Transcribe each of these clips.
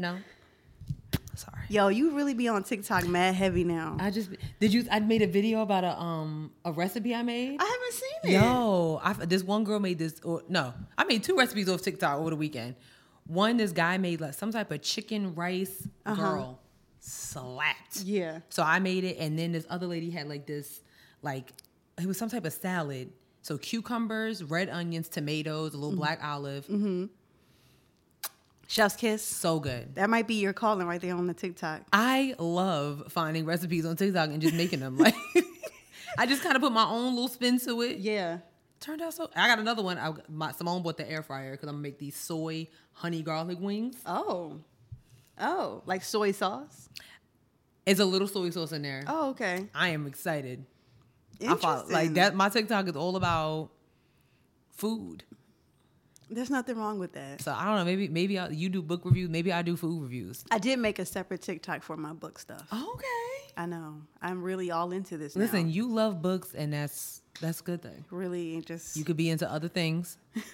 No. Sorry. Yo, you really be on TikTok mad heavy now. I, I just did you. I made a video about a um a recipe I made. I haven't seen it. Yo, I, this one girl made this. Or no, I made two recipes off TikTok over the weekend. One, this guy made like some type of chicken rice. Uh-huh. Girl, slapped. Yeah. So I made it, and then this other lady had like this, like it was some type of salad. So cucumbers, red onions, tomatoes, a little mm-hmm. black olive. Mm-hmm. Chef's kiss. So good. That might be your calling right there on the TikTok. I love finding recipes on TikTok and just making them. Like I just kind of put my own little spin to it. Yeah. Turned out so. I got another one. I, my Simone bought the air fryer because I'm gonna make these soy honey garlic wings. Oh. Oh, like soy sauce? It's a little soy sauce in there. Oh, okay. I am excited. I follow, Interesting. like that. My TikTok is all about food. There's nothing wrong with that. So I don't know. Maybe maybe I, you do book reviews. Maybe I do food reviews. I did make a separate TikTok for my book stuff. Okay. I know. I'm really all into this now. Listen, you love books, and that's that's a good thing. really just You could be into other things.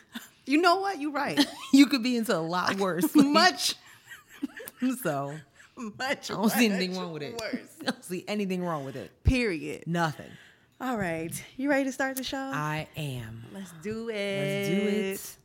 You know what? You're right. You could be into a lot worse. much, so much. I don't see anything wrong with it. Worse. I don't see anything wrong with it. Period. Nothing. All right. You ready to start the show? I am. Let's do it. Let's do it.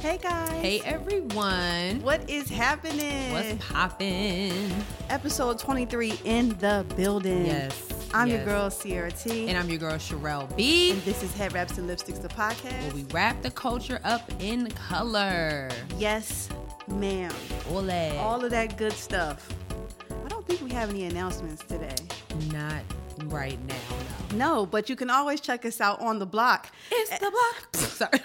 Hey guys. Hey everyone. What is happening? What's poppin'? Episode 23 in the building. Yes. I'm your girl Sierra T. And I'm your girl Sherelle B. And this is Head Wraps and Lipsticks, the podcast. Where we wrap the culture up in color. yes, ma'am. Ole. All of that good stuff. I don't think we have any announcements today. Not right now. No. No, but you can always check us out on the block. It's the block. Sorry.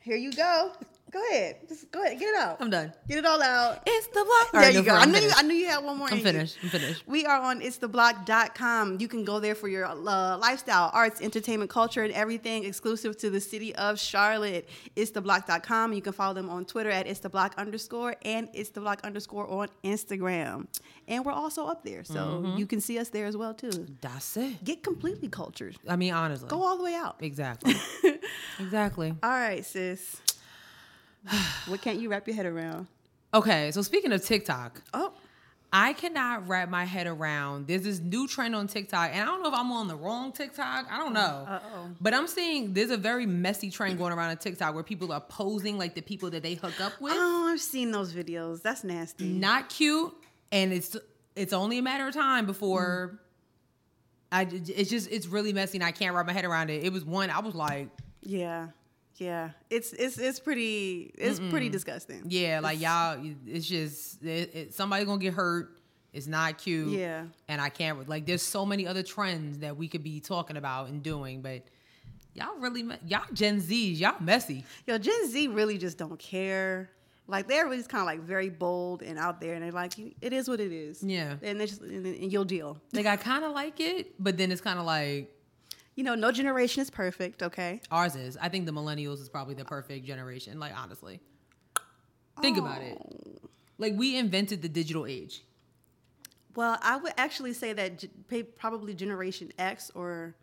Here you go. Go ahead. Just go ahead. Get it out. I'm done. Get it all out. It's the block. There right, you no, go. I knew you. I knew you had one more. I'm you. finished. I'm finished. We are on itstheblock.com. You can go there for your uh, lifestyle, arts, entertainment, culture, and everything exclusive to the city of Charlotte. Itstheblock.com. You can follow them on Twitter at itstheblock underscore and itstheblock underscore on Instagram. And we're also up there, so Mm-hmm. you can see us there as well too. That's it. Get completely cultured. I mean, honestly. Go all the way out. Exactly. exactly. All right, sis. what can't you wrap your head around? Okay, so speaking of TikTok, Oh, I cannot wrap my head around. There's this new trend on TikTok, and I don't know if I'm on the wrong TikTok. I don't know. Uh-oh. But I'm seeing there's a very messy trend going around on TikTok where people are posing like the people that they hook up with. oh, I've seen those videos. That's nasty. Not cute, and it's it's only a matter of time before. Hmm. I it's just it's really messy, and I can't wrap my head around it. It was one I was like, Yeah, yeah. It's it's it's pretty it's pretty disgusting. yeah, like y'all, it's just it, it, somebody gonna get hurt. It's not cute. Yeah. and I can't like. There's so many other trends that we could be talking about and doing, but y'all really, y'all Gen Zs, y'all messy. Yo, Gen Z really just don't care. Like they're really just kind of like very bold and out there, and they're like, it is what it is. Yeah. and they just and, and you'll deal. Like I kind of like it, but then it's kind of like You know, no generation is perfect. Okay. ours is. I think the millennials is probably the perfect generation. Like honestly, think oh. about it. Like we invented the digital age. Well, I would actually say that probably Generation X or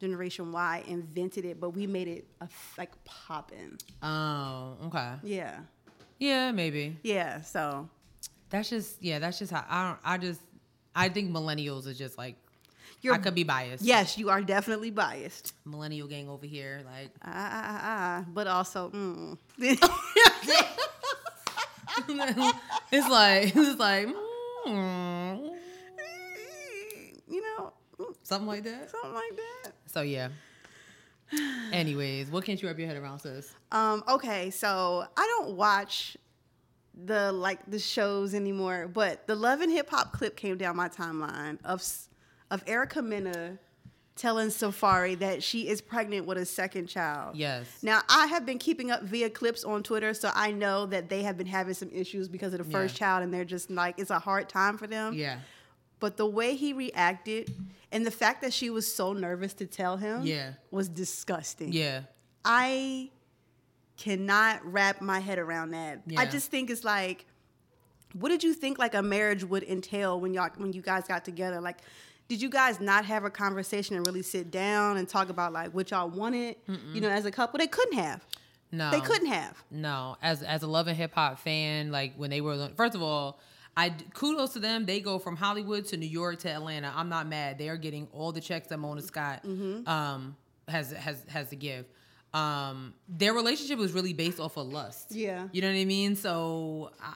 Generation Y invented it, but we made it a f- like poppin'. Oh, okay. Yeah, Yeah, maybe. yeah. So That's just yeah. That's just how I don't. I just I think millennials are just like You're- I could be biased. yes, you are definitely biased. millennial gang over here. Like Ah, ah, ah, ah. But also, mm. it's like it's like mm, you know, mm, something like that. something like that. So yeah. Anyways, what can't you wrap your head around, sis? Um, okay, so I don't watch the like the shows anymore, but the Love and Hip Hop clip came down my timeline of of Erica Mena telling Safaree that she is pregnant with a second child. Yes. Now I have been keeping up via clips on Twitter, so I know that they have been having some issues because of the first Yeah. child, and they're just like it's a hard time for them. Yeah. But the way he reacted and the fact that she was so nervous to tell him Yeah. was disgusting. Yeah. I cannot wrap my head around that. Yeah. I just think it's like what did you think like a marriage would entail when y'all when you guys got together? Like, did you guys not have a conversation and really sit down and talk about like what y'all wanted? You know, as a couple, they couldn't have. No, They couldn't have. No, as as a love and hip hop fan, like when they were first of all, I kudos to them. They go from Hollywood to New York to Atlanta. I'm not mad. They are getting all the checks that Mona Scott Mm-hmm. um, has has has to give. Um, their relationship was really based off of lust. Yeah. you know what I mean. So, I,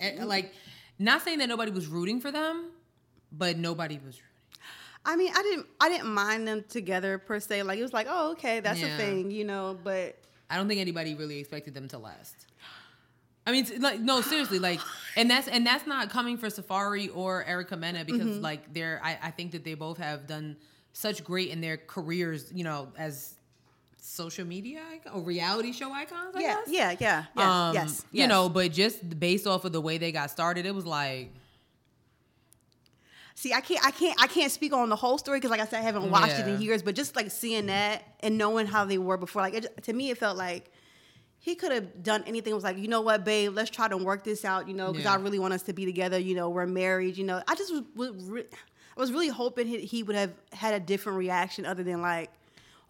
and, like, not saying that nobody was rooting for them, but nobody was. rooting. I mean, I didn't I didn't mind them together per se. Like it was like, oh, okay, that's Yeah. a thing, you know. But I don't think anybody really expected them to last. I mean, like no, seriously, like, and that's and that's not coming for Safaree or Erica Mena because Mm-hmm. like they're, I, I think that they both have done such great in their careers, you know, as social media icon, or reality show icons. I yeah, guess. yeah, yeah, yeah, Um, yes, You yes. know, but just based off of the way they got started, it was like, See, I can't, I can't, I can't speak on the whole story because, like I said, I haven't watched it in Yeah. years. But just like seeing that and knowing how they were before, like it, to me, it felt like he could have done anything. It was like, you know what, babe, let's try to work this out. You know, because Yeah. I really want us to be together. You know, we're married. You know, I just was, was re- I was really hoping he, he would have had a different reaction other than like,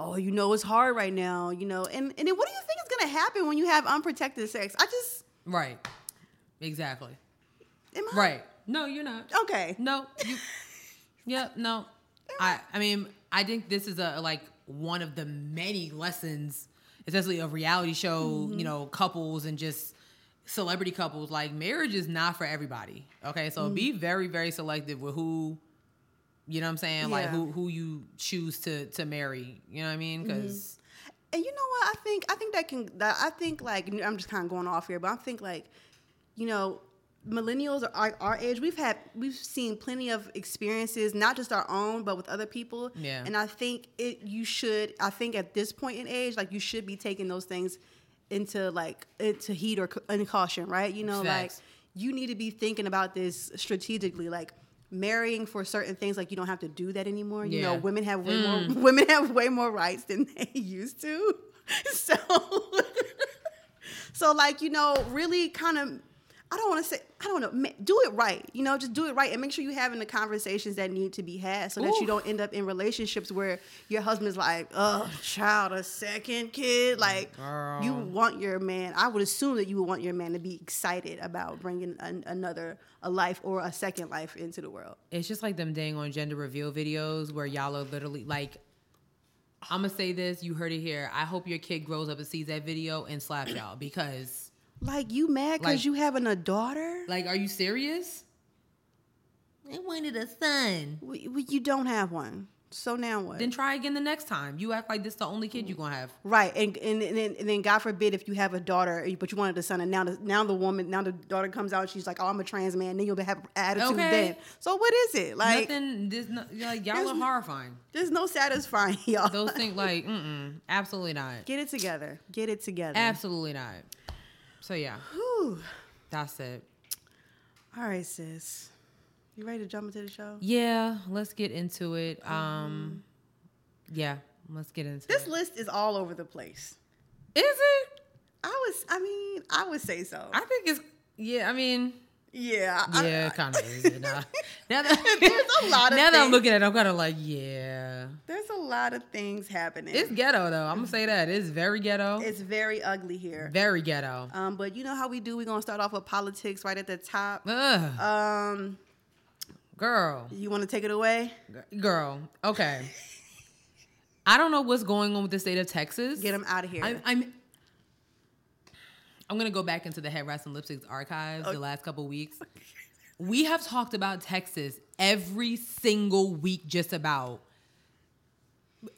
oh, you know, it's hard right now. You know, and and then what do you think is gonna happen when you have unprotected sex? I just, right, exactly, right. No, you're not. Okay. No. You, yeah. No. I. I mean, I think this is a like one of the many lessons, especially of reality show, Mm-hmm. you know, couples and just celebrity couples. Like marriage is not for everybody. Okay, so be Mm-hmm. very, very selective with who. You know what I'm saying? Like who who you choose to to marry. You know what I mean? Mm-hmm. Because And you know what? I think I think that can. That I think like I'm just kind of going off here, but I think like, you know, millennials are our, our age. We've had we've seen plenty of experiences, not just our own, but with other people. Yeah. And I think it. You should. I think at this point in age, like you should be taking those things into like into heat or and caution, right? You know, Facts. like you need to be thinking about this strategically, like. Marrying for certain things, like you don't have to do that anymore. yeah. You know, Mm. women have way more women have way more rights than they used to. So, so like you know, really kind of, I don't want to say, I don't know, do it right. You know, just do it right and make sure you're having the conversations that need to be had, so that you don't end up in relationships where your husband's like, oh, child, a second kid. Like you want your man. I would assume that you would want your man to be excited about bringing an, another a life or a second life into the world. it's just like them dang on gender reveal videos where y'all are literally like I'm gonna say this, you heard it here. I hope your kid grows up and sees that video and slaps y'all because Like you mad because Like- you having a daughter? like are you serious? I wanted a son. We, we, you don't have one. So now what? Then try again the next time. You act like this the only kid you're gonna have. right, and and, and, then, and then God forbid if you have a daughter, eh, but you wanted a son, and now the now the woman now the daughter comes out, and she's like, "Oh, I'm a trans man." Then you'll have attitude Okay. then. So what is it like? Nothing this no, like y'all There's are horrifying. There's no satisfying y'all. Those things like mm-mm, absolutely not. Get it together. Get it together. Absolutely not. So yeah, Whew. that's it. All right, sis. You ready to jump into the show? Yeah, let's get into it. Um yeah, let's get into it. This it. list is all over the place. Is it? I was, I mean, I would say so. I think it's yeah. I mean, yeah. Yeah, kind of is. it Now, now that There's a lot of now that I'm looking at, it, I'm kind of like, yeah, There's a lot of things happening. it's ghetto though. I'm gonna say that it's very ghetto, It's very ugly here. very ghetto. Um, but you know how we do. We're gonna start off with politics right at the top. Ugh, Um, girl, you want to take it away? girl. Okay, I don't know what's going on with the state of Texas. Get them out of here. I'm, I'm I'm gonna go back into the head wraps and lipsticks archives the last couple weeks. We have talked about Texas every single week, just about.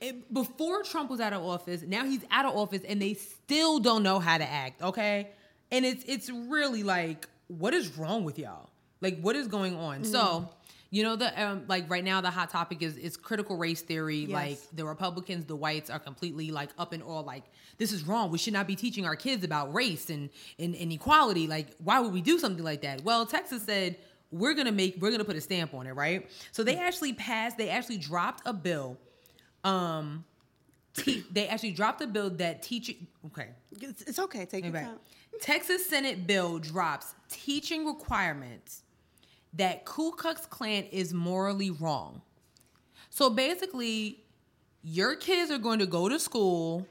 It- before Trump was out of office, now he's out of office, and they still don't know how to act. Okay, and it's it's really like, what is wrong with y'all? Like, what is going on? So, mm-hmm. You know, the um, like right now, the hot topic is is critical race theory. Yes. Like the Republicans, the whites are completely like up in all like this is wrong. We should not be teaching our kids about race and, and, and equality. Like, why would we do something like that? Well, Texas said we're gonna make we're gonna put a stamp on it, right? So they actually passed, they actually dropped a bill um te- they actually dropped a bill that teach. Okay, It's, it's okay. Take your Right. time. Texas Senate bill drops teaching requirements that Ku Klux Klan is morally wrong. So basically, your kids are going to go to school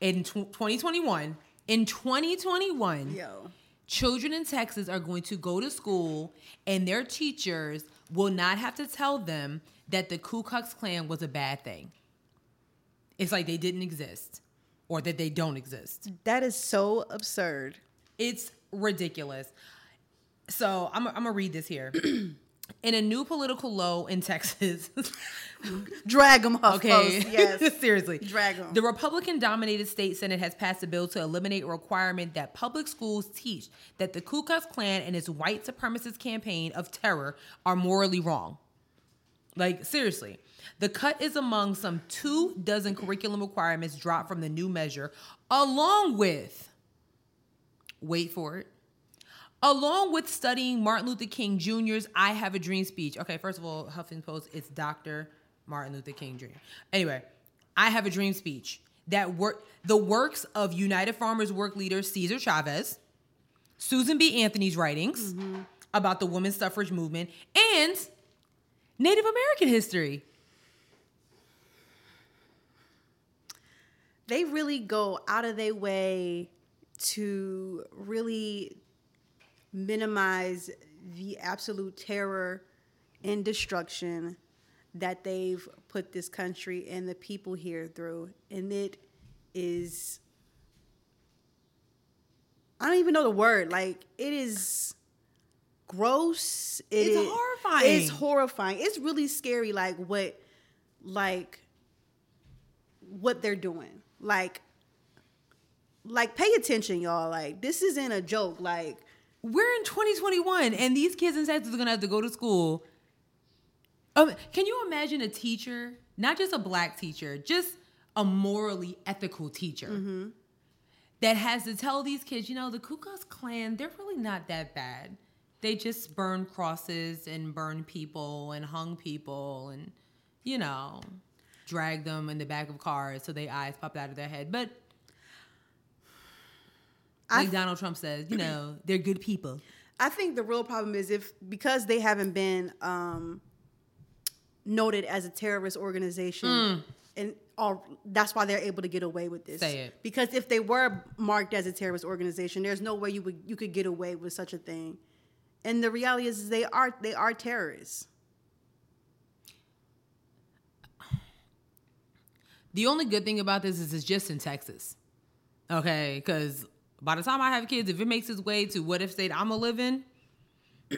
in tw 2021. In 2021, Yo. children in Texas are going to go to school and their teachers will not have to tell them that the Ku Klux Klan was a bad thing. It's like they didn't exist or that they don't exist. That is so absurd. It's ridiculous. So I'm, I'm gonna read this here. In a new political low in Texas, Drag them off. okay, Yes. seriously, Drag 'em. The Republican-dominated state senate has passed a bill to eliminate a requirement that public schools teach that the Ku Klux Klan and its white supremacist campaign of terror are morally wrong. Like seriously, the cut is among some two dozen curriculum requirements dropped from the new measure, along with, wait for it, along with studying Martin Luther King Jr.'s "I Have a Dream" speech. Okay, first of all, Huffington Post, it's Dr. Martin Luther King Jr. Anyway, "I Have a Dream" speech that work the works of United Farmers Work leader Cesar Chavez, Susan B. Anthony's writings mm-hmm. about the women's suffrage movement, and Native American history. they really go out of their way to really minimize the absolute terror and destruction that they've put this country and the people here through. And it is, I don't even know the word. Like, it is gross. It It's is- horrifying. It's horrifying. It's really scary, like, what, like, what they're doing. Like, like pay attention, y'all. Like, this isn't a joke. Like, We're in 2021, and these kids in Texas are gonna have to go to school. Um, can you imagine a teacher, not just a black teacher, just a morally ethical teacher that has to tell these kids, you know, the Ku Klux Klan, they're really not that bad. They just burn crosses and burn people and hung people and, you know, drag them in the back of cars so their eyes pop out of their head. But Like Donald Trump says, you know, they're good people. I think the real problem is if because they haven't been um, noted as a terrorist organization, and all, that's why they're able to get away with this. Mm. Say it. Because if they were marked as a terrorist organization, there's no way you would you could get away with such a thing. And the reality is, is they are they are terrorists. The only good thing about this is it's just in Texas. Okay, because by the time I have kids, if it makes its way to what if state I'm a living,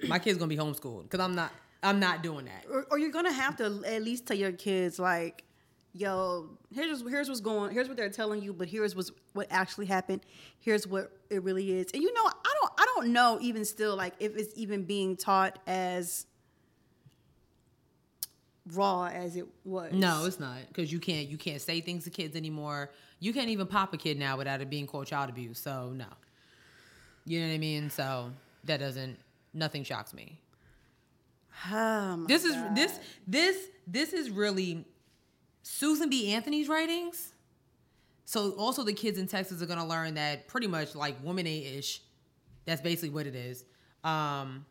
my kid's gonna be homeschooled because I'm not. I'm not doing that. or, or you're gonna have to at least tell your kids like yo here's here's what's going here's what they're telling you but here's what's what actually happened here's what it really is and you know i don't i don't know even still like if it's even being taught as raw as it was No, it's not because you can't. You can't say things to kids anymore. You can't even pop a kid now without it being called child abuse. So no, you know what I mean. So that doesn't. Nothing shocks me. oh This is God. this this this is really Susan B. Anthony's writings. So also the kids in Texas are gonna learn that pretty much like woman a ish. That's basically what it is. Um,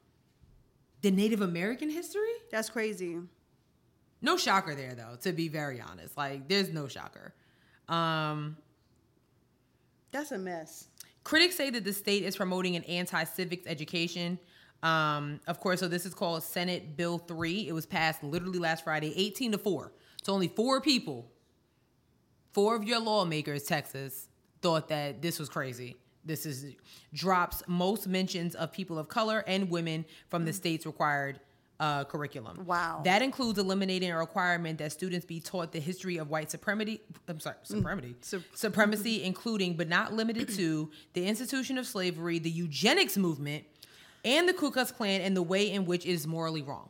the Native American history. that's crazy No shocker there though. To be very honest, like there's no shocker. Um, that's a mess Critics say that the state is promoting an anti-civics education. Um, of course, so this is called Senate Bill 3. It was passed literally last Friday, 18 to 4. So only four people, four of your lawmakers, Texas, thought that this was crazy. This is drops most mentions of people of color and women from the state's required uh, curriculum. Wow. That includes eliminating a requirement that students be taught the history of white supremacy. I'm sorry, supremacy. Sup- supremacy, including but not limited to the institution of slavery, the eugenics movement, and the Ku Klux Klan, and the way in which it is morally wrong.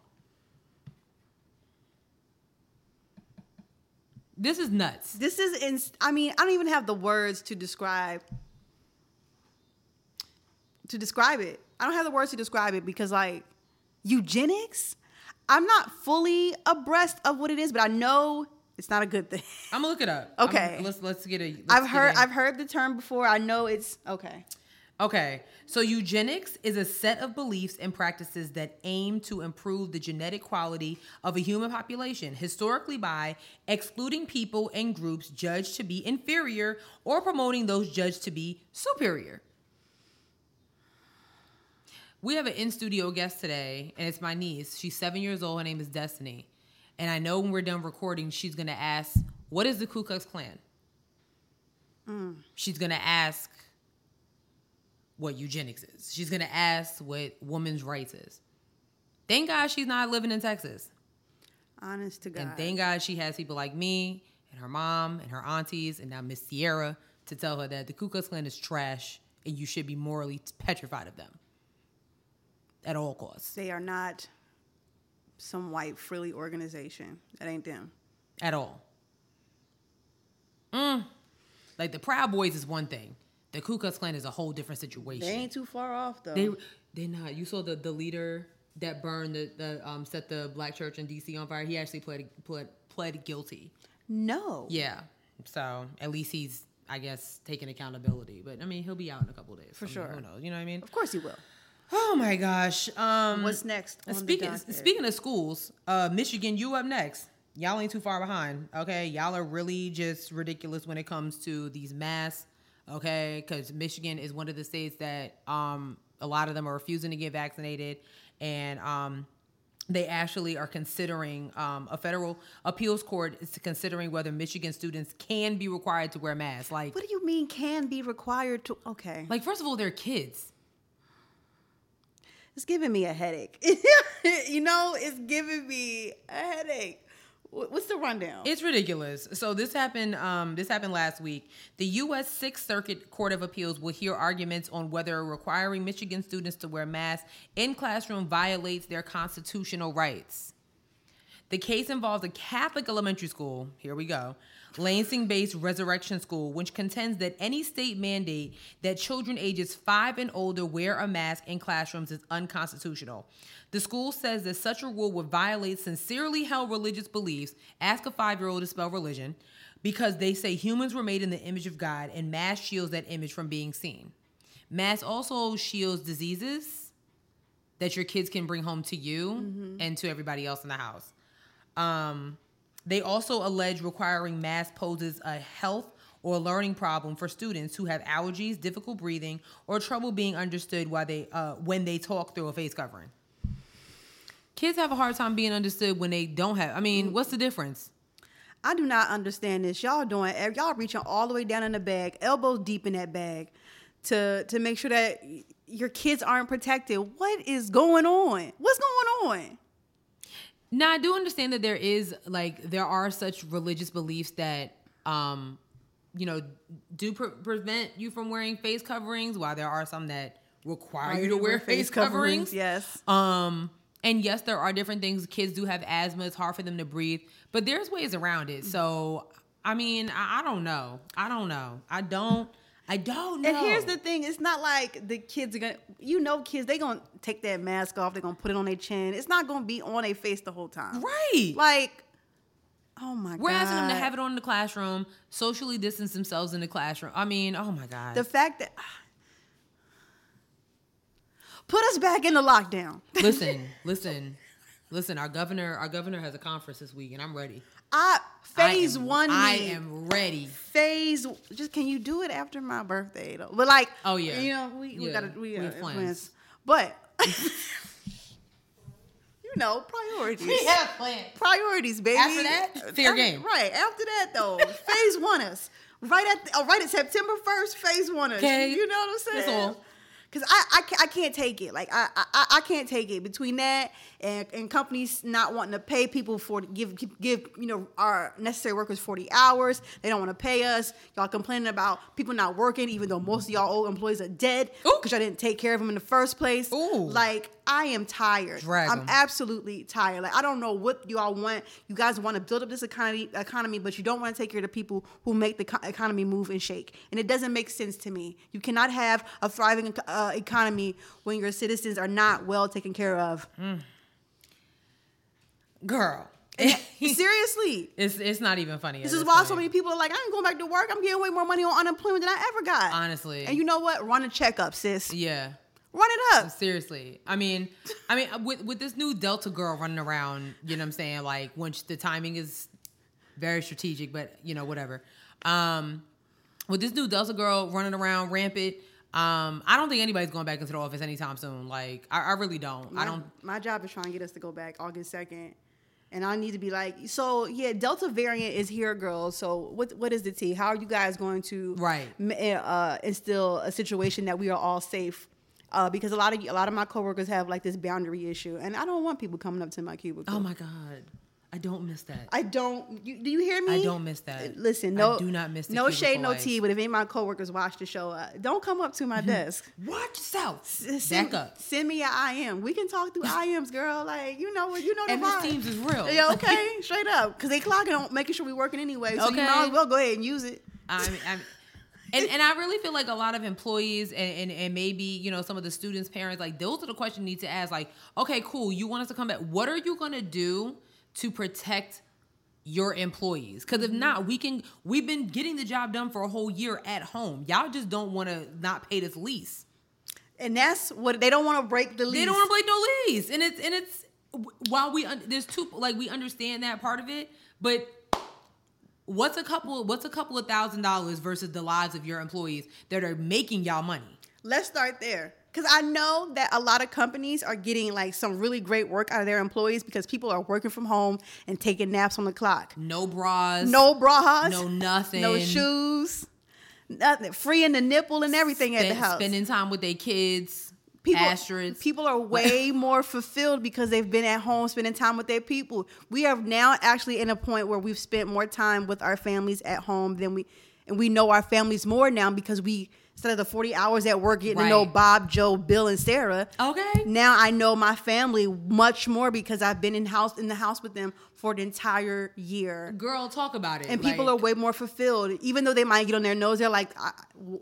This is nuts. this is in i mean i don't even have the words to describe to describe it i don't have the words to describe it because like eugenics i'm not fully abreast of what it is but i know It's not a good thing. I'm gonna look it up. Okay. I'm- let's let's get a. let's I've heard. I've heard the term before. I know it's okay. Okay, so eugenics is a set of beliefs and practices that aim to improve the genetic quality of a human population, historically by excluding people and groups judged to be inferior or promoting those judged to be superior. We have an in studio guest today, and it's my niece. She's seven years old. Her name is Destiny. And I know when we're done recording, she's going to ask, What is the Ku Klux Klan? Mm. She's going to ask, what eugenics is. She's gonna ask what women's rights is. Thank God she's not living in Texas. Honest to God. And thank God she has people like me and her mom and her aunties and now Miss Sierra to tell her that the Ku Klux Klan is trash and you should be morally petrified of them at all costs. they are not some white frilly organization. That ain't them. At all. Mm. Like the Proud Boys is one thing. The Ku Klux Klan is a whole different situation. They ain't too far off though. They they not. You saw the the leader that burned the, the um set the black church in DC on fire. He actually pled pled pled guilty. no. Yeah. So at least he's I guess taking accountability. But I mean he'll be out in a couple days. For I mean, sure. Who knows? You know what I mean? Of course he will. Oh my gosh. Um What's next? Speaking speaking of schools, uh Michigan, you up next. Y'all ain't too far behind. Okay. Y'all are really just ridiculous when it comes to these masks. Okay, because Michigan is one of the states that um a lot of them are refusing to get vaccinated, and um they actually are considering um, a federal appeals court is considering whether Michigan students can be required to wear masks. Like, What do you mean can be required to? Okay. like first of all, they're kids. It's giving me a headache. you know, it's giving me a headache. What's the rundown? It's ridiculous. So this happened. Um, this happened last week. The U.S. Sixth Circuit Court of Appeals will hear arguments on whether requiring Michigan students to wear masks in classroom violates their constitutional rights. The case involves a Catholic elementary school. Here we go. Lansing-based Resurrection School, which contends that any state mandate that children ages five and older wear a mask in classrooms is unconstitutional. The school says that such a rule would violate sincerely held religious beliefs. Ask a five-year-old to spell religion, because they say humans were made in the image of God, and mask shields that image from being seen. Mask also shields diseases that your kids can bring home to you and to everybody else in the house. Um, they also allege requiring masks poses a health or learning problem for students who have allergies, difficult breathing, or trouble being understood while they uh, when they talk through a face covering. Kids have a hard time being understood when they don't have. I mean, what's the difference? I do not understand this. Y'all doing y'all reaching all the way down in the bag, elbows deep in that bag, to to make sure that your kids aren't protected. What is going on? What's going on? Now I do understand that there is like there are such religious beliefs that um you know do pre- prevent you from wearing face coverings while there are some that require you to wear face coverings. Yes. Um and yes there are different things kids do have asthma it's hard for them to breathe but there's ways around it. So I mean I, I don't know. I don't know. I don't I don't know. And here's the thing: it's not like the kids are gonna, you know, kids they gonna take that mask off, they're gonna put it on their chin. It's not gonna be on their face the whole time. right. Like, oh my god. We're god, asking them to have it on in the classroom, socially distance themselves in the classroom. I mean, oh my god. the fact that put us back in the lockdown. listen, listen, listen. Our governor, our governor has a conference this week, and I'm ready. I I phase am- one. I me. am ready. phase. Just can you do it after my birthday though? But like, Oh, yeah. you know, we, we Yeah, gotta we, we uh, have plans. influence. But you know, priorities. We have plans. priorities, baby. After that, fair After- game. Right. After that, though, phase one us. Right at oh, right at September first, phase one us. Okay. You know what I'm saying? That's all. Cause I, I, I can't take it. Like I, I I can't take it between that and, and companies not wanting to pay people for give give you know our necessary workers forty hours. They don't want to pay us. Y'all complaining about people not working, even though most of y'all old employees are dead because y'all didn't take care of them in the first place. Ooh. Like I am tired. Drag I'm 'em. absolutely tired. Like I don't know what you all want. You guys want to build up this economy, economy, but you don't want to take care of the people who make the co- economy move and shake. And it doesn't make sense to me. You cannot have a thriving uh, economy when your citizens are not well taken care of. Girl, Seriously. It's it's not even funny. This is why so many people are like, I ain't going back to work. I'm getting way more money on unemployment than I ever got. Honestly. And you know what? Run a checkup, sis. Yeah. Run it up. Seriously. I mean, I mean, with with this new Delta girl running around, you know what I'm saying? Like, when the timing is very strategic, but you know, whatever. Um, with this new Delta girl running around rampant, um, I don't think anybody's going back into the office anytime soon. Like, I, I really don't. My, I don't. My job is trying to get us to go back August second, and I need to be like, so yeah, Delta variant is here, girls. So what what is the T? How are you guys going to Right. uh, instill a situation that we are all safe? Uh, because a lot of a lot of my coworkers have like this boundary issue, and I don't want people coming up to my cubicle. Oh my god, I don't miss that. I don't. You, do you hear me? I don't miss that. Listen, no, I do not miss the no shade, no life. tea. But if any of my coworkers watch the show, uh, don't come up to my desk. Watch yourself. Send, Back up. Send me your IM. We can talk through IMs, girl. Like you know what you know the And this vibe. teams is real. Yeah, okay, straight up, because they clocking on making sure we working anyway. So you Okay. might as well go ahead and use it. I mean, I mean and, and I really feel like a lot of employees and, and, and maybe, you know, some of the students' parents, like those are the questions you need to ask. Like, okay, cool, you want us to come back. What are you gonna do to protect your employees? Because if mm-hmm. not, we can we've been getting the job done for a whole year at home. Y'all just don't wanna not pay this lease. And that's what they don't want to break the lease. They don't want to break no lease, and it's and it's while we there's two like we understand that part of it, but what's a couple what's a couple of thousand dollars versus the lives of your employees that are making y'all money? Let's start there. Because I know that a lot of companies are getting like some really great work out of their employees because people are working from home and taking naps on the clock. No bras, No bras, no nothing, no shoes, nothing. Freeing the nipple and everything at the house. spending time with their kids. people, people are way more fulfilled because they've been at home spending time with their people. We are now actually in a point where we've spent more time with our families at home than we, and we know our families more now because we instead of the forty hours at work getting to know Bob, Joe, Bill, and Sarah. Okay. Now I know my family much more because I've been in house in the house with them for the entire year. Girl, talk about it. And people Like, are way more fulfilled, even though they might get on their nose. They're like, I,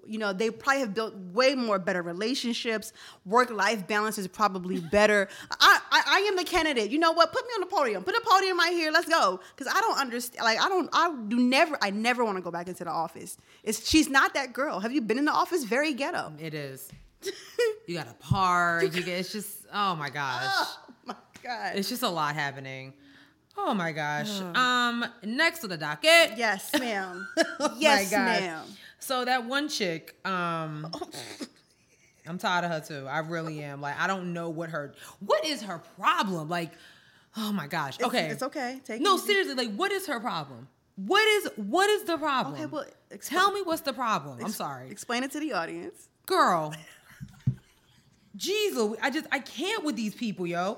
you know, they probably have built way more better relationships. Work life balance is probably better. I, I, I am the candidate. You know what? Put me on the podium. Put a podium right here. Let's go. Because I don't understand. Like, I don't. I do never. I never want to go back into the office. It's she's not that girl. Have you been in the office? Very ghetto. it is. You got a park. You get, it's just oh my gosh. Oh my god. It's just a lot happening. Oh my gosh. Um, next to the docket. yes, ma'am. Oh yes, ma'am. So that one chick, um, I'm tired of her too. I really am. Like, I don't know what her, what is her problem? Like, oh my gosh. It's- Okay, it's okay. Take no, seriously. Like, what is her problem? What is what is the problem? Okay, well, tell me what's the problem. I'm sorry, Explain it to the audience. girl. Louis, I just I can't with these people, yo.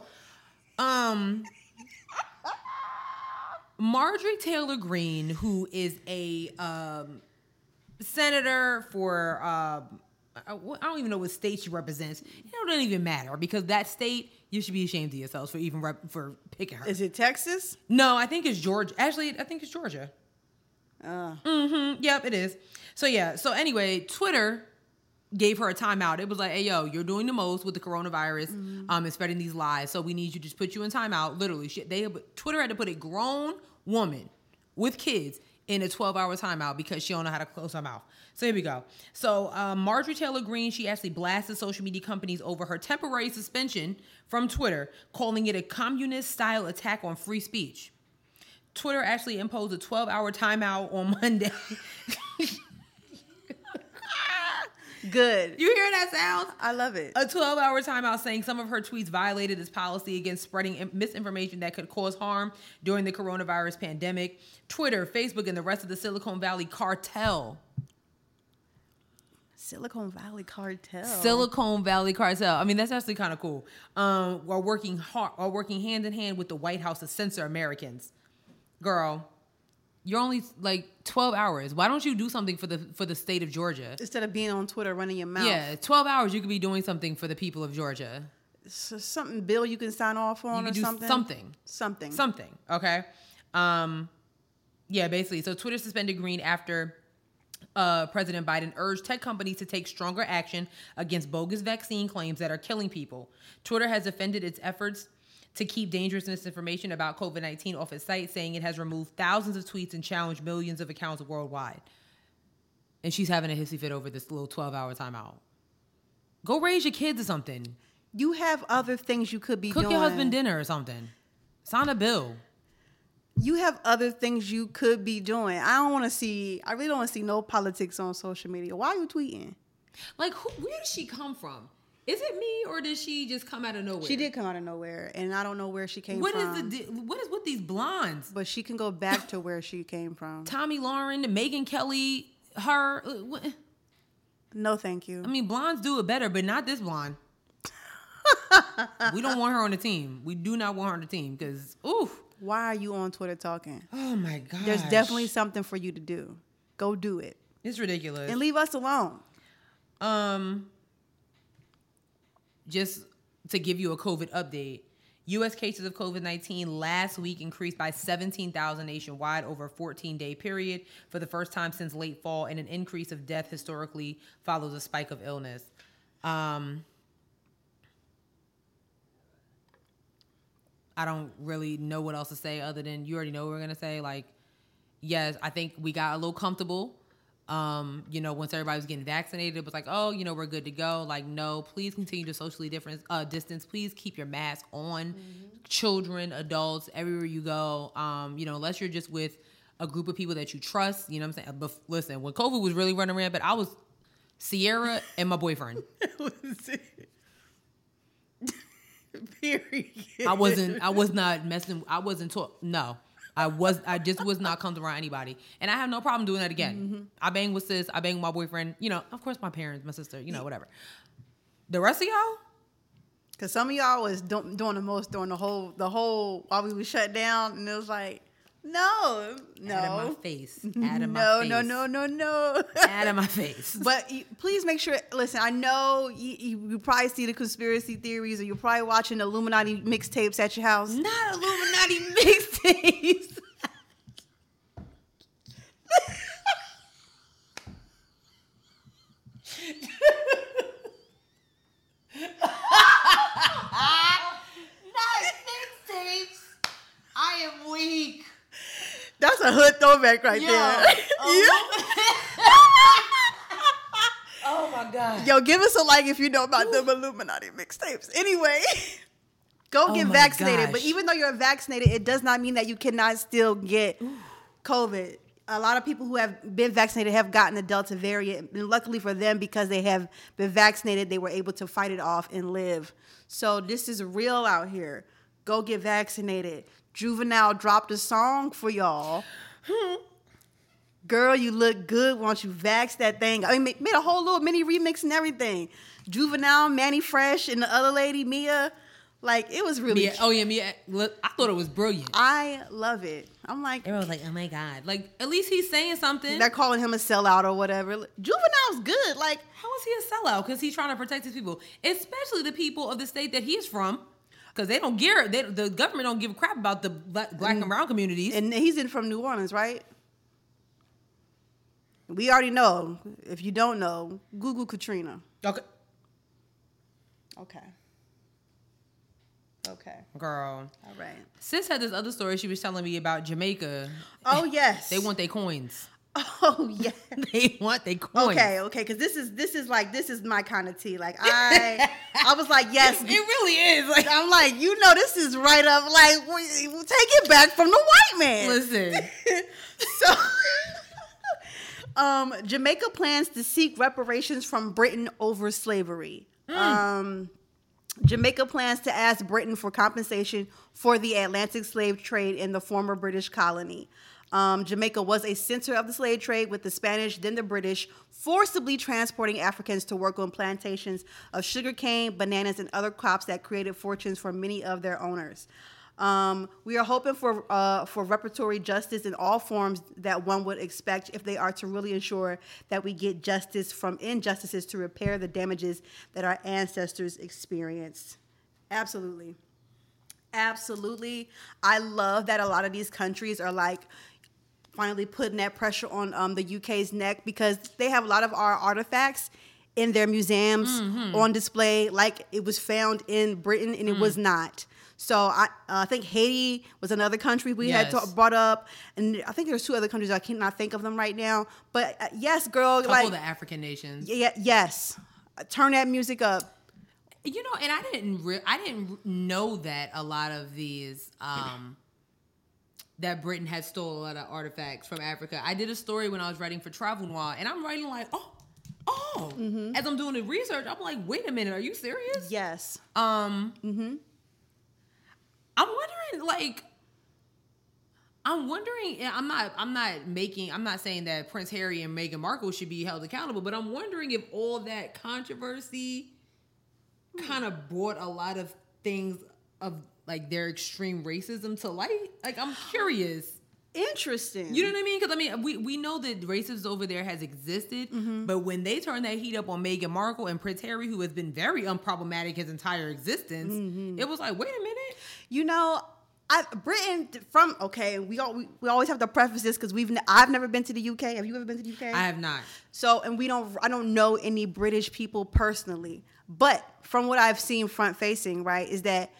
Um, Marjorie Taylor Greene, who is a um, senator for um, I don't even know what state she represents. It don't even matter because that state you should be ashamed of yourselves for even rep- for picking her. Is it Texas? no, I think it's Georgia. Actually, I think it's Georgia. Uh, Mm-hmm. Yep, it is. So yeah. So anyway, Twitter gave her a timeout. It was like, "Hey, yo, you're doing the most with the coronavirus, um, and spreading these lies. So we need you to just put you in timeout." Literally, shit. They Twitter had to put a grown woman with kids in a 12 hour timeout because she don't know how to close her mouth. So here we go. So um, Marjorie Taylor Greene, she actually blasted social media companies over her temporary suspension from Twitter, calling it a communist style attack on free speech. Twitter actually imposed a 12 hour timeout on Monday. Good. you hear that sound? I love it. A 12 hour timeout saying some of her tweets violated this policy against spreading misinformation that could cause harm during the coronavirus pandemic. Twitter, Facebook, and the rest of the Silicon Valley cartel. Silicon Valley cartel. Silicon Valley cartel. I mean, that's actually kind of cool. Um, while working hard, while working hand in hand with the White House to censor Americans. Girl, you're only like 12 hours. Why don't you do something for the for the state of Georgia? Instead of being on Twitter running your mouth. Yeah, 12 hours. You could be doing something for the people of Georgia. So something bill you can sign off on You or do something. something. Something. Something. Okay. Um, yeah, basically. So Twitter suspended Greene after uh, President Biden urged tech companies to take stronger action against bogus vaccine claims that are killing people. Twitter has defended its efforts to keep dangerous misinformation about COVID 19 off its site, saying it has removed thousands of tweets and challenged millions of accounts worldwide. And she's having a hissy fit over this little 12 hour timeout. Go raise your kids or something. You have other things you could be doing. Cook doing. your husband dinner or something. Sign a bill. you have other things you could be doing. I don't want to see. I really don't want to see no politics on social media. Why are you tweeting? Like, who, where did she come from? Is it me or did she just come out of nowhere? She did come out of nowhere, and I don't know where she came What is from. the what is with these blondes? but she can go back to where she came from. Tomi Lahren, Megyn Kelly, her. uh, what- No, thank you. I mean, blondes do it better, but not this blonde. we don't want her on the team. We do not want her on the team because, oof. Why are you on Twitter talking? Oh my god. There's definitely something for you to do. Go do it it's ridiculous. and leave us alone. Um, just to give you a COVID update, U.S. cases of COVID 19 last week increased by 17,000 nationwide over a 14 day period for the first time since late fall, and an increase of death historically follows a spike of illness. Um, I don't really know what else to say other than you already know what we're gonna say. Like, yes, I think we got a little comfortable. Um, you know, once everybody was getting vaccinated, it was like, oh, you know, we're good to go. Like, no, please continue to socially difference, uh, distance. Please keep your mask on. Children, adults, everywhere you go. Um, you know, unless you're just with a group of people that you trust. You know what I'm saying? But listen, when COVID was really running around, but I was Sierra and my boyfriend. Period. I wasn't. I was not messing. I wasn't talk. No, I was. I just was not comfortable around anybody, and I have no problem doing that again. Mm-hmm. I bang with sis. I bang with my boyfriend. You know, of course, my parents, my sister. You know, whatever. The rest of y'all, Cause some of y'all was do- doing the most during the whole the whole while we was shut down, and it was like, no, no, out of my face. Out of my no, face. no, no, no, no. Out of my face. But you, please make sure. Listen, I know you, you, you probably see the conspiracy theories, or you're probably watching Illuminati mixtapes at your house. not Illuminati mixtapes. not mixtapes. I am weak. That's a hood throwback right Yo. there. Oh. oh my god. Yo, give us a like if you know about them Illuminati mixtapes. Anyway, go Oh get vaccinated. But even though you're vaccinated, it does not mean that you cannot still get COVID. A lot of people who have been vaccinated have gotten the Delta variant. And luckily for them, because they have been vaccinated, they were able to fight it off and live. So this is real out here. Go get vaccinated. Juvenile dropped a song for y'all. Girl, you look good Why don't you vax that thing. I mean, made a whole little mini remix and everything. Juvenile, Mannie Fresh, and the other lady, Mia. Like, it was really. Mia, oh yeah, Mia. Look, I thought it was brilliant. I love it. I'm like, Everyone was like, "Oh my god!" Like at least he's saying something. they're calling him a sellout or whatever. Juvenile's good. Like, How is he a sellout? Because he's trying to protect his people, especially the people of the state that he's from. Because they don't care. They, the government don't give a crap about the black, black and brown communities. and he's in from New Orleans, right? We already know. If you don't know, Google Katrina. okay, Okay. Okay. girl. All right. Sis had this other story she was telling me about Jamaica. Oh yes. They want their coins. Oh yeah. they want their coins. Okay, okay, because this is this is like this is my kind of tea. Like I, I was like, yes, It really is. Like, I'm like, you know, this is right up. Like, we, we take it back from the white man. listen. so, um, Jamaica plans to seek reparations from Britain over slavery. Um, Jamaica plans to ask Britain for compensation for the Atlantic slave trade in the former British colony. Um, Jamaica was a center of the slave trade, with the Spanish, then the British, forcibly transporting Africans to work on plantations of sugarcane, bananas, and other crops that created fortunes for many of their owners. Um, we are hoping for uh, for reparatory justice in all forms that one would expect if they are to really ensure that we get justice from injustices to repair the damages that our ancestors experienced. Absolutely. Absolutely. I love that a lot of these countries are like finally putting that pressure on um, the UK's neck because they have a lot of our artifacts in their museums on display like it was found in Britain and it was not. So I, uh, I think Haiti was another country we had Yes. ta- brought up, and I think there's two other countries I cannot think of them right now. But uh, yes, girl, couple like of the African nations. yeah, yes, turn that music up. You know, and I didn't re- I didn't know that a lot of these um that Britain had stole a lot of artifacts from Africa. I did a story when I was writing for Travel Noir, and I'm writing like, oh, oh. Mm-hmm. As I'm doing the research, I'm like, wait a minute, are you serious? Yes, Um, mm-hmm. I'm wondering, like, I'm wondering. I'm not. I'm not making. I'm not saying that Prince Harry and Meghan Markle should be held accountable, but I'm wondering if all that controversy hmm. kind of brought a lot of things of like their extreme racism to light. Like, I'm curious. interesting. You know what I mean? Because I mean, we, we know that racism over there has existed, mm-hmm. but when they turn that heat up on Meghan Markle and Prince Harry, who has been very unproblematic his entire existence, mm-hmm. it was like, wait a minute. You know, I Britain from okay. We all we, we always have to preface this because we've I've never been to the UK. Have you ever been to the UK? I have not. So, and we don't, I don't know any British people personally, but from what I've seen front facing, right, is that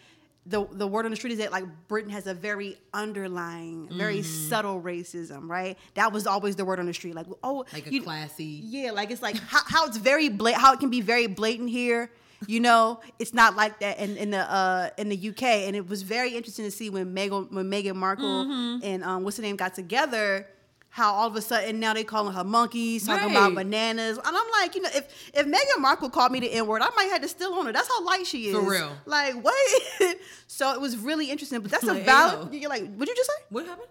the the word on the street is that like Britain has a very underlying, very Mm-hmm. subtle racism, right? That was always the word on the street, like oh, Like a you- classy. yeah, like it's like how, how it's very bla- how it can be very blatant here. You know, it's not like that in, in the uh, in the UK, and it was very interesting to see when Meghan when Meghan Markle Mm-hmm. and um, what's the name got together. How all of a sudden now they calling her monkeys, talking about bananas, and I'm like, you know, if if Meghan Markle called me the N word, I might have to still on her. That's how light she is. For real. Like what? so it was really interesting. But that's a Like, valid. yo. You're like, what'd you just say? What happened?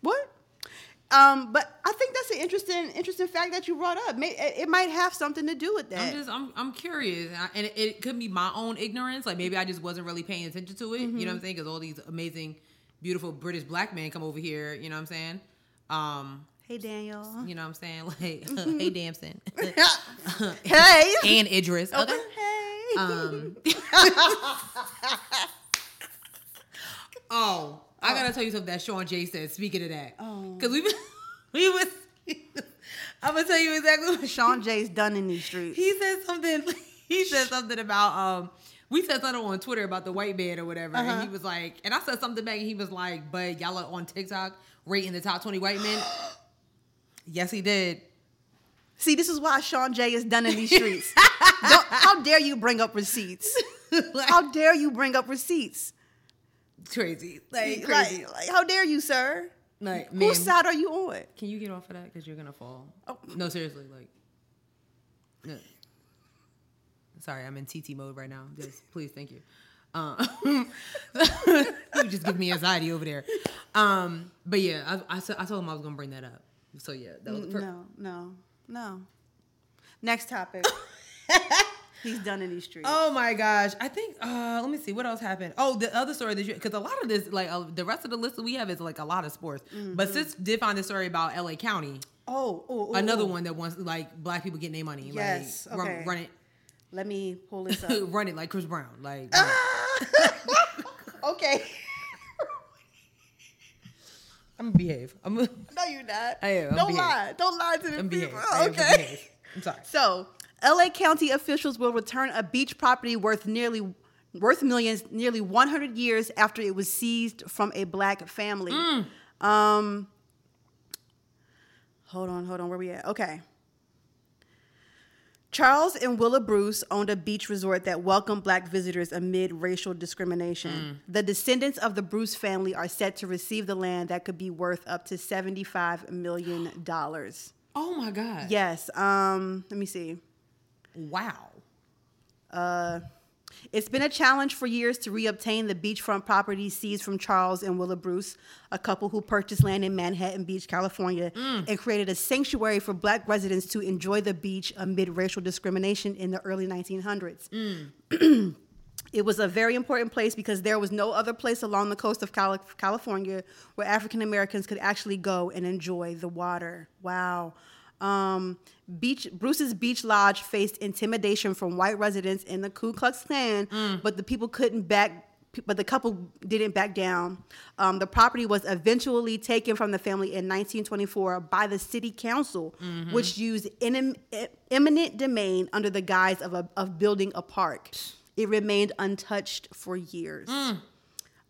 What? Um, but I think that's an interesting, interesting fact that you brought up. It, might have something to do with that. I'm just, I'm, I'm curious, and, I, and it, it could be my own ignorance. Like maybe I just wasn't really paying attention to it. You know what I'm saying? Because all these amazing, beautiful British black men come over here. You know what I'm saying? Um, hey, Daniel. you know what I'm saying? Like, hey, Damson, hey. and Idris. Okay. Hey. Um, oh, I gotta tell you something that Sean Jay said. Speaking of that, Oh. because we we was. I'm gonna tell you exactly what Sean Jay's done in these streets. He said something. He said something about um. We said something on Twitter about the white man or whatever, Uh-huh. and he was like, and I said something back, and he was like, "But y'all are on TikTok rating the top 20 white men." yes, he did. See, this is why Sean Jay is done in these streets. Don't, how dare you bring up receipts? like, How dare you bring up receipts? crazy, like Like, crazy, like, how dare you, sir? like, Whose side are you on? Can you get off of that? Because you're gonna fall. Oh. No, seriously, like. yeah. Sorry, I'm in TT mode right now. Just please, thank you. Um, you just give me anxiety over there. Um, but yeah, I I told him I was gonna bring that up. So yeah, that was per- No, no, no. Next topic. He's done in these streets. Oh my gosh! I think. Uh, let me see what else happened. Oh, the other story that you because a lot of this, like uh, the rest of the list that we have, is like a lot of sports. But sis did find this story about L.A. County, oh, oh, oh, another oh. one that wants like black people getting their money. Yes, like, run, okay. run it. Let me pull this up. run it like Chris Brown. Like okay. I'm gonna behave. I'm gonna, No, you're not. I am, I'm Don't behave. lie. Don't lie to the I'm people. behave. Okay. I'm sorry. So, LA County officials will return a beach property worth nearly worth millions nearly 100 years after it was seized from a black family. Mm. Um Hold on, hold on. Where we at? Okay. Charles and Willa Bruce owned a beach resort that welcomed black visitors amid racial discrimination. The descendants of the Bruce family are set to receive the land that could be worth up to $75 million. Oh my god. Yes. Um, let me see. Wow. Uh, it's been a challenge for years to reobtain the beachfront property seized from Charles and Willa Bruce, a couple who purchased land in Manhattan Beach, California, mm. and created a sanctuary for black residents to enjoy the beach amid racial discrimination in the early 1900s. Mm. It was a very important place because there was no other place along the coast of Cali- California where African Americans could actually go and enjoy the water. Wow. Um, beach Bruce's Beach Lodge faced intimidation from white residents in the Ku Klux Klan, but the people couldn't back. But the couple didn't back down. Um, the property was eventually taken from the family in 1924 by the city council, which used enem- e- eminent domain under the guise of, a, of building a park. It remained untouched for years.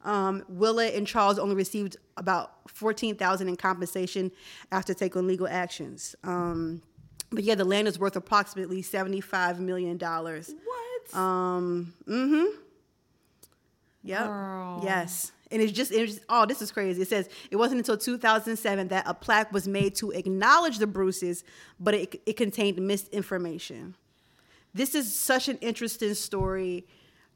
Um, Willa and Charles only received about fourteen thousand in compensation after taking legal actions. Um, but yeah, the land is worth approximately seventy-five million dollars. What? Um. Mm-hmm. Yep. Girl. Yes. And it's just, it's just, oh, this is crazy. It says it wasn't until 2007 that a plaque was made to acknowledge the Bruces, but it, it contained misinformation. This is such an interesting story,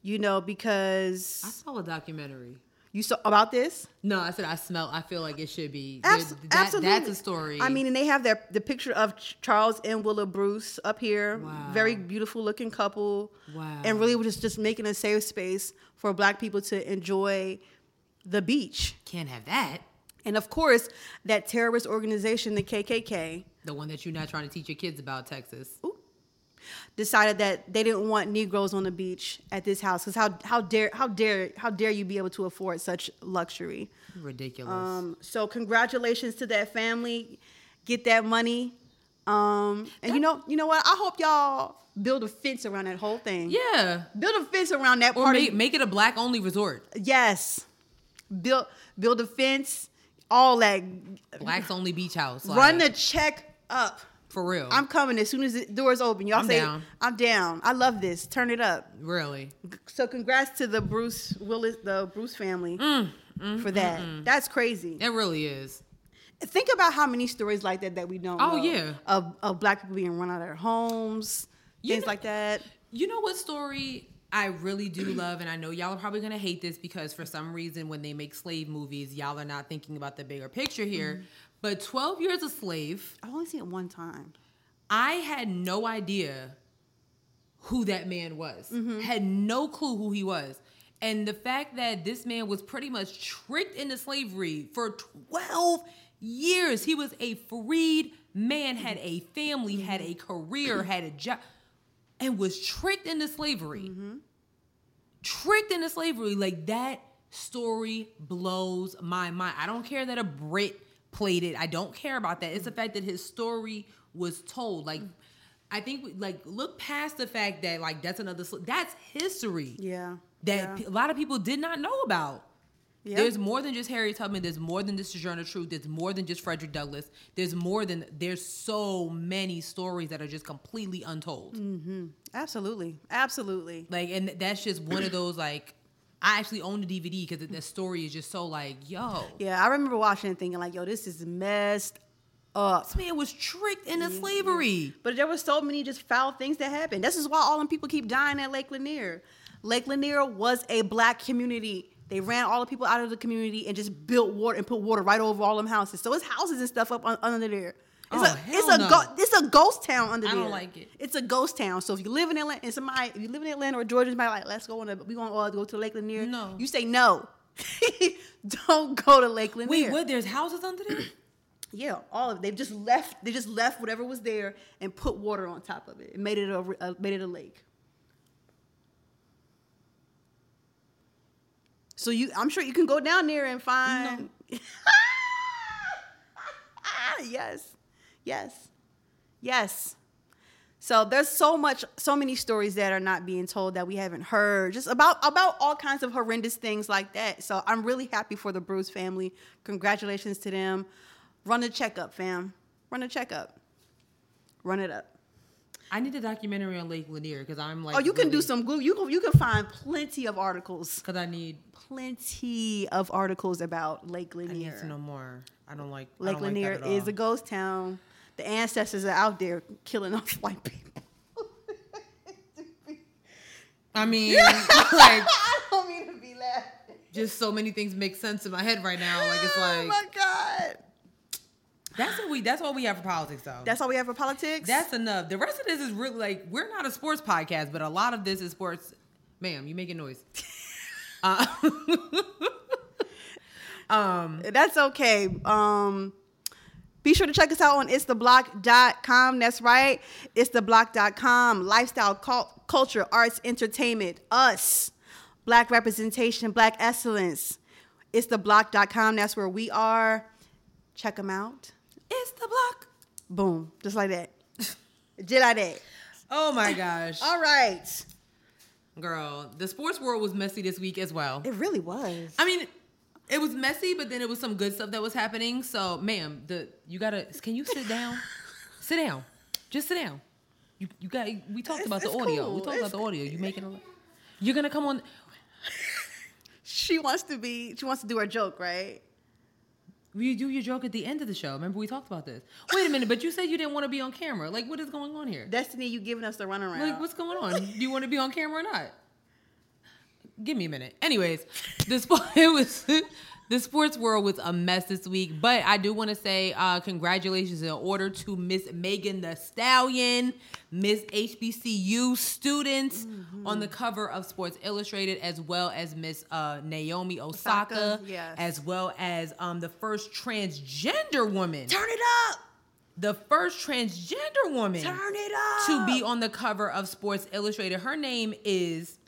you know, because I saw a documentary. you saw about this. No, I said I smell. I feel like it should be. Abs- that- absolutely. That's a story. I mean, and they have their the picture of Charles and Willa Bruce up here. Wow. Very beautiful looking couple. Wow. And really was just, just making a safe space for black people to enjoy the beach. can't have that. And of course, that terrorist organization, the KKK, The one that you're not trying to teach your kids about, Texas. Decided that they didn't want Negroes on the beach at this house because how how dare how dare how dare you be able to afford such luxury? Ridiculous. Um, so congratulations to that family, get that money. Um, and you know you know what? I hope y'all build a fence around that whole thing. yeah. Build a fence around that Or make, make it a black only resort. yes, build build a fence. All that. Blacks only beach house. Run the check up. For real. I'm coming as soon as the doors open. Y'all I'm say down. I'm down. I love this. Turn it up. really. So congrats to the Bruce Willis, the Bruce family Mm, for that. That's crazy. It really is. Think about how many stories like that that we don't. Oh, know yeah. of of black people being run out of their homes, You things know- like that. You know what story I really do love, and I know y'all are probably gonna hate this because for some reason when they make slave movies, y'all are not thinking about the bigger picture here. Mm-hmm. But Twelve Years a Slave, I've only seen it one time. I had no idea who that man was. Mm-hmm. Had no clue who he was. And the fact that this man was pretty much tricked into slavery for 12 years. He was a freed man, had a family, had a career, had a job, and was tricked into slavery. Tricked into slavery. Like that story blows my mind. I don't care that a Brit played it. I don't care about that. It's the fact that his story was told. Like, I think like look past the fact that like that's another sl- that's history Yeah. that yeah. a lot of people did not know about. Yeah. There's more than just Harriet Tubman. There's more than just Sojourner Truth. There's more than just Frederick Douglass. There's more than there's so many stories that are just completely untold. Mm-hmm. Absolutely. Absolutely. Like, and that's just one of those like I actually own the DVD because the story is just so like, yo, Yeah, I remember watching it thinking like, yo, this is messed up. this man was tricked into mm-hmm. slavery. But there were so many just foul things that happened. This is why all them people keep dying at Lake Lanier. Lake Lanier was a black community. They ran all the people out of the community and just built water and put water right over all them houses. So it's houses and stuff up un- under there. It's Oh, a it's a no. go- it's a ghost town under I there. I don't like it. It's a ghost town. So if you live in Atlanta and somebody if you live in Atlanta or Georgia, somebody like let's go on a we gonna all go to Lake Lanier. No. you say no. don't go to Lake Lanier. Wait, what? There's houses under there? Yeah, all of it. They've just left. They just left whatever was there and put water on top of it. and made it a, a made it a lake. So you, I'm sure you can go down there and find. yes, yes, yes. So there's so much, so many stories that are not being told that we haven't heard, just about about all kinds of horrendous things like that. So I'm really happy for the Bruce family. Congratulations to them. Run a checkup, fam. Run a checkup. Run it up. I need a documentary on Lake Lanier because I'm like, Oh, you can do some Google. You can, you can find plenty of articles. because I need Plenty of articles about Lake Lanier. I need to know more. I don't like I Lake like Lanier that at is a ghost town. The ancestors are out there killing off white people. I mean, like I don't mean to be laughing. just so many things make sense in my head right now. Like it's like, oh my god. that's what we that's all we have for politics though. That's all we have for politics. That's enough. The rest of this is really like we're not a sports podcast, but a lot of this is sports. Ma'am, you making noise. Uh, um, That's okay. Um, be sure to check us out on itstheblock.com. That's right. Itstheblock.com. Lifestyle, cult, culture, arts, entertainment, us, black representation, black excellence. Itstheblock.com. That's where we are. Check them out. it's the block. Boom. Just like that. Just like that. Oh my gosh. All right. Girl, the sports world was messy this week as well. It really was. I mean, it was messy, but then it was some good stuff that was happening. So, ma'am, the you gotta can you sit down? sit down. Just sit down. You you got we talked It's- about the audio. cool. We talked It's- about the audio. You making a You're gonna come on She wants to be. She wants to do her joke, right? you do your joke at the end of the show. Remember we talked about this. Wait a minute, but you said you didn't want to be on camera. Like what is going on here? Destiny, you giving us the runaround. Like, what's going on? Do you want to be on camera or not? Give me a minute. Anyways, the sport it was the sports world was a mess this week, but I do want to say uh, congratulations in order to Miss Megan Thee Stallion, Miss HBCU students on the cover of Sports Illustrated, as well as Miss uh, Naomi Osaka, Osaka, yes. as well as um, the first transgender woman, Turn it up. the first transgender woman Turn it up. to be on the cover of Sports Illustrated. Her name is.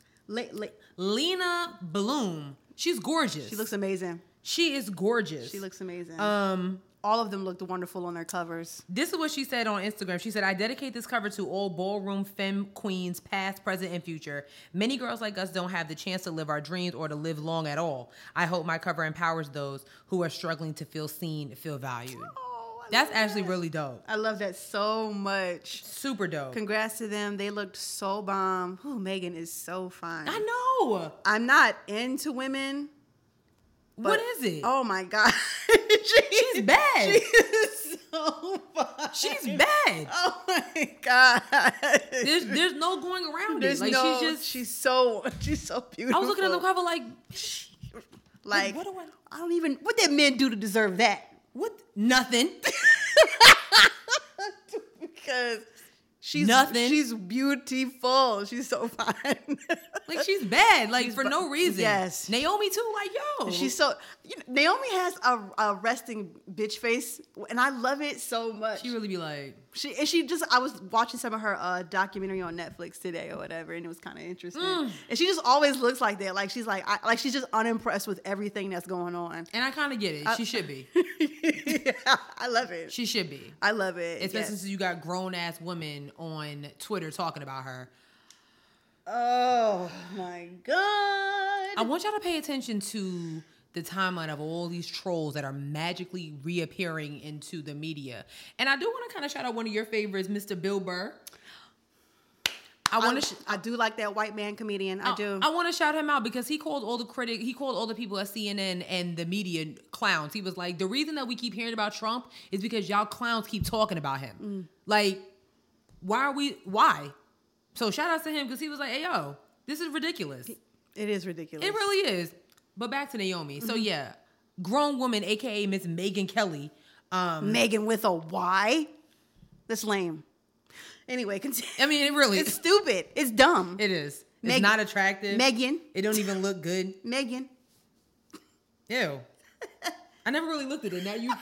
Leyna Bloom. She's gorgeous. She looks amazing. She is gorgeous. She looks amazing. Um, All of them looked wonderful on their covers. this is what she said on Instagram. She said, "I dedicate this cover to all ballroom femme queens, past, present, and future. Many girls like us don't have the chance to live our dreams or to live long at all. I hope my cover empowers those who are struggling to feel seen, feel valued. Oh, That's actually really dope. I love that so much. Super dope. Congrats to them. They looked so bomb. Who Megan is so fine. I know. I'm not into women. what is it? Oh my god. She's bad. She is so fine. She's bad. Oh my god. There's there's no going around There's it. Like no, she's just. she's so she's so beautiful. I was looking at the cover like, like what do I- I don't even what did men do to deserve that? What? Nothing. because she's Nothing. She's beautiful. She's so fine. Like she's bad. Like She's for bu- no reason. Yes. Naomi too. Like yo. She's so you know, Naomi has a, a resting bitch face, and I love it so much. She really be like. She and she just I was watching some of her uh, documentary on Netflix today or whatever, and it was kind of interesting. Mm. And she just always looks like that. Like she's like I, like she's just unimpressed with everything that's going on. And I kind of get it. she should be. yeah, I love it. She should be. I love it. Especially yes. since you got grown ass women on Twitter talking about her. Oh my god. I want y'all to pay attention to the timeline of all these trolls that are magically reappearing into the media. And I do want to kind of shout out one of your favorites, Mr. Bill Burr. I want to. Sh- I do like that white man comedian. I do. I want to shout him out because he called all the critic, he called all the people at CNN and the media clowns. He was like, the reason that we keep hearing about Trump is because y'all clowns keep talking about him. Mm. Like, why are we? Why? So shout out to him because he was like, hey yo, this is ridiculous. it is ridiculous. It really is. But back to Naomi. So yeah, grown woman, aka Miss Megyn Kelly. Um, Megan with a Y. That's lame. Anyway, continue. I mean, it really It's stupid. It's dumb. it is. It's Meg- not attractive. Megan. It don't even look good. Megan. Ew. I never really looked at it. Now you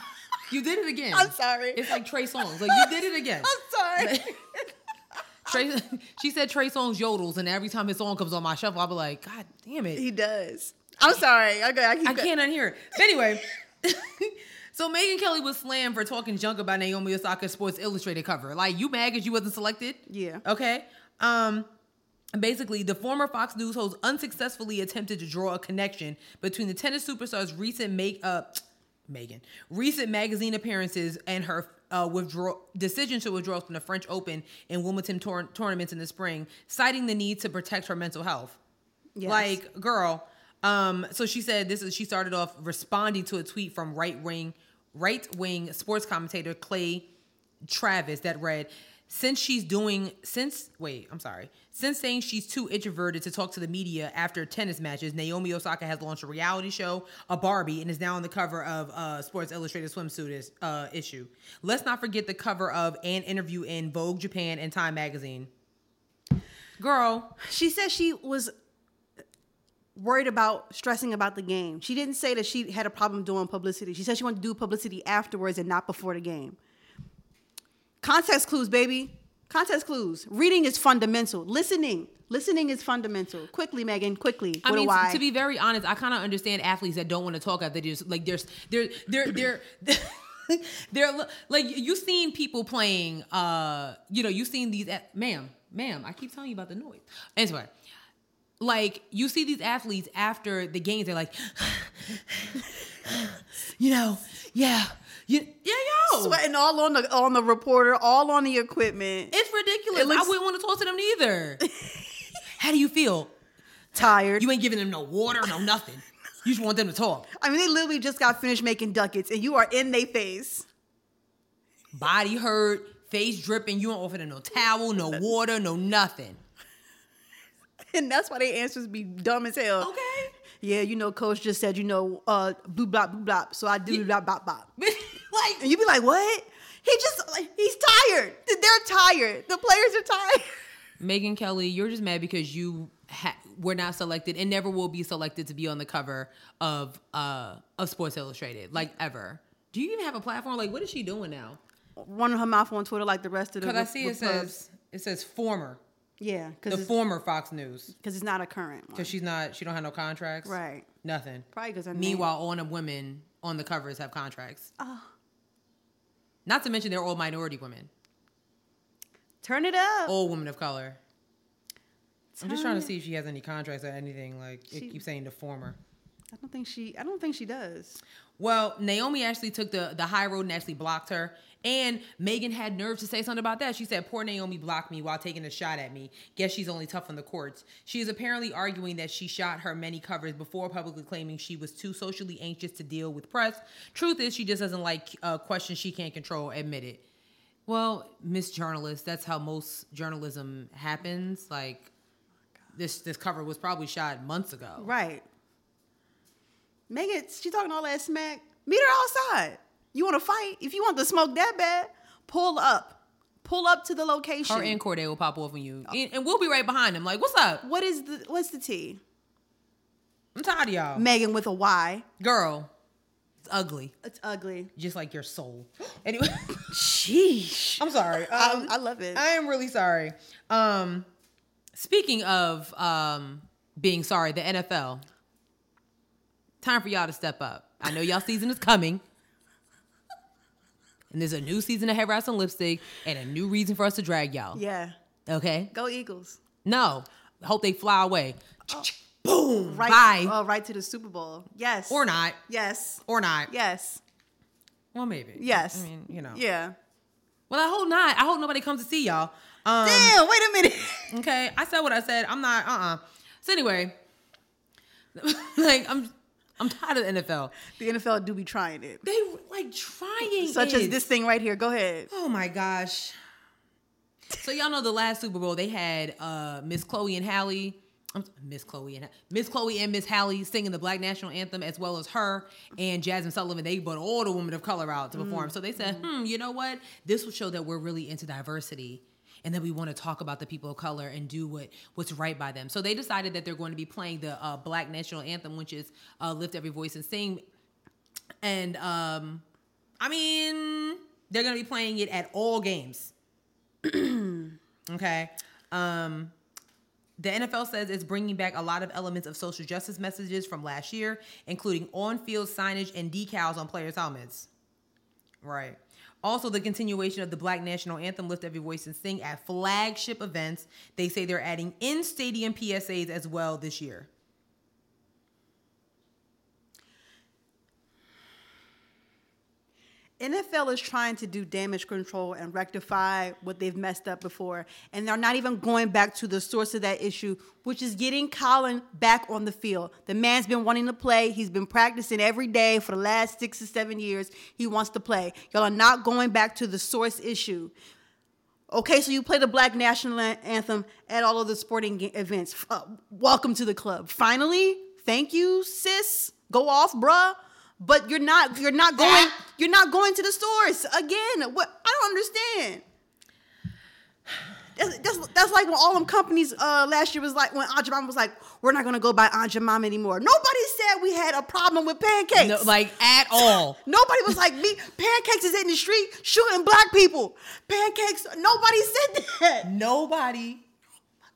you did it again. I'm sorry. It's like Trey Songz. Like you did it again. I'm sorry. Trey, she said Trey Songz yodels, and every time his song comes on my shuffle, I'll be like, God damn it. he does. I'm sorry. Okay, I, I can't unhear it. But anyway, so Megyn Kelly was slammed for talking junk about Naomi Osaka's Sports Illustrated cover. Like, you mad because you wasn't selected? Yeah. Okay. Um, basically, the former Fox News host unsuccessfully attempted to draw a connection between the tennis superstar's recent make up. Megan, recent magazine appearances and her uh, withdraw decision to withdraw from the French Open and Wimbledon tour- tournaments in the spring, citing the need to protect her mental health. Yes. Like, girl. Um, so she said this is she started off responding to a tweet from right wing right wing sports commentator Clay Travis that read, since she's doing since wait, I'm sorry. Since saying she's too introverted to talk to the media after tennis matches, Naomi Osaka has launched a reality show, a Barbie, and is now on the cover of uh, Sports Illustrated swimsuit is, uh, issue. Let's not forget the cover of an interview in Vogue Japan and Time magazine. Girl, She said she was worried about stressing about the game. She didn't say that she had a problem doing publicity. She said she wanted to do publicity afterwards and not before the game. Context clues, baby. Context clues. Reading is fundamental. Listening. Listening is fundamental. Quickly, Megan. Quickly. I mean, to, to be very honest, I kind of understand athletes that don't want to talk after they just like there's they're they're they're they're like you've seen people playing. uh You know, you've seen these. At, ma'am, ma'am, I keep telling you about the noise. Anyway, like you see these athletes after the games, they're like, you know, yeah, you, yeah, yo, Sweating all on the on the reporter, all on the equipment. it's ridiculous. It looks- I wouldn't want to talk to them neither. How do you feel? Tired. You ain't giving them no water, no nothing. You just want them to talk. I mean, they literally just got finished making ducats, and you are in their face. Body hurt, face dripping. You don't offer them no towel, no water, no nothing. And that's why their answers be dumb as hell. Okay. Yeah, you know, coach just said, you know, uh, blue blop, blue blop. So I do blop, blop, blop. like And you be like, what? He just, like, he's tired. They're tired. The players are tired. Megyn Kelly, you're just mad because you ha- were not selected and never will be selected to be on the cover of uh of Sports Illustrated, like ever. Do you even have a platform? Like, what is she doing now? Running her mouth on Twitter like the rest of the Because I see it says it says former, yeah, the because it's, former Fox News. Because it's not a current because she's not, she don't have no contracts, Right. Nothing. Probably 'cause her name- Meanwhile, all the women on the covers have contracts. Oh. Not to mention they're all minority women, Turn it up. all women of color. I'm just trying to see if she has any contracts or anything. Like She- it keeps saying the former. I don't think she. I don't think she does. Well, Naomi actually took the, the high road and actually blocked her. And Megan had nerve to say something about that. She said, Poor Naomi blocked me while taking a shot at me. Guess she's only tough on the courts. She is apparently arguing that she shot her many covers before publicly claiming she was too socially anxious to deal with press. Truth is, she just doesn't like uh, questions she can't control. Admit it. Well, Miss Journalist, that's how most journalism happens. Like, this this cover was probably shot months ago. Right. Megan, she talking all that smack. Meet her outside. You want to fight? If you want the smoke that bad, pull up. Pull up to the location. Her and Corday will pop off on you, and, and we'll be right behind them. Like, what's up? what is the what's the T? I'm tired of y'all. Megan with a Y. Girl, it's ugly, It's ugly. just like your soul. Anyway, Sheesh. I'm sorry. I, Um, I love it. I am really sorry. Um, speaking of um being sorry, the NFL. Time for y'all to step up. I know y'all season is coming. And there's a new season of Head Wraps and Lipstick and a new reason for us to drag y'all. yeah. Okay? Go Eagles. No. Hope they fly away. Boom. Right. Bye. Oh, right to the Super Bowl. Yes. or not. Yes. Or not. Yes. Well, maybe. Yes. I mean, you know. Yeah. Well, I hope not. I hope nobody comes to see y'all. Um, Damn. Wait a minute. Okay, I said what I said. I'm not. Uh. uh So anyway, like I'm, I'm tired of the NFL. the NFL do be trying it, They like trying such as this thing right here. Go ahead. Oh my gosh. So y'all know the last Super Bowl they had uh Miss Chloe and Halle. Miss Chloe and Miss Chloe and Miss Halle singing the Black National Anthem as well as her and Jazmine Sullivan. They brought all the women of color out to perform. So they said, hmm, you know what? This will show that we're really into diversity and that we want to talk about the people of color and do what what's right by them. So they decided that they're going to be playing the uh, Black National Anthem, which is uh, "Lift Every Voice and Sing." And um, I mean, they're going to be playing it at all games. okay. Um, the NFL says it's bringing back a lot of elements of social justice messages from last year, including on-field signage and decals on players' helmets. Right. Also, the continuation of the Black National Anthem, Lift Every Voice and Sing at flagship events. They say they're adding in stadium PSAs as well this year. NFL is trying to do damage control and rectify what they've messed up before. And they're not even going back to the source of that issue, which is getting Colin back on the field. The man's been wanting to play. He's been practicing every day for the last six or seven years. He wants to play. Y'all are not going back to the source issue. Okay, so you play the Black National Anthem at all of the sporting events. Uh, welcome to the club. Finally, thank you, sis. Go off, bruh. But you're not. You're not going. You're not going to the stores again. What? I don't understand. That's, that's, that's like when all them companies uh, last year was like when Jemima was like, we're not gonna go buy Jemima anymore. Nobody said we had a problem with pancakes. No, like at all. Nobody was like, me, pancakes is in the street shooting black people. Pancakes, nobody said that. Nobody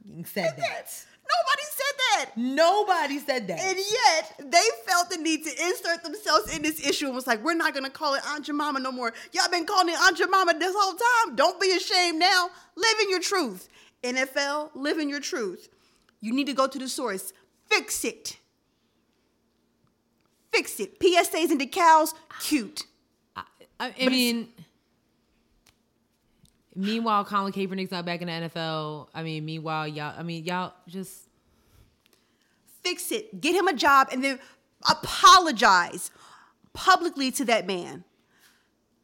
fucking said that. Nobody said that. Nobody said that. And yet, they felt the need to insert themselves in this issue and was like, we're not going to call it Aunt Jemima no more. Y'all been calling it Aunt Jemima this whole time. Don't be ashamed now. Live in your truth. NFL, live in your truth. You need to go to the source. Fix it. Fix it. PSAs and decals, cute. I, I mean, meanwhile, Colin Kaepernick's not back in the NFL. I mean, meanwhile, y'all. I mean, y'all just fix it. Get him a job, and then apologize publicly to that man.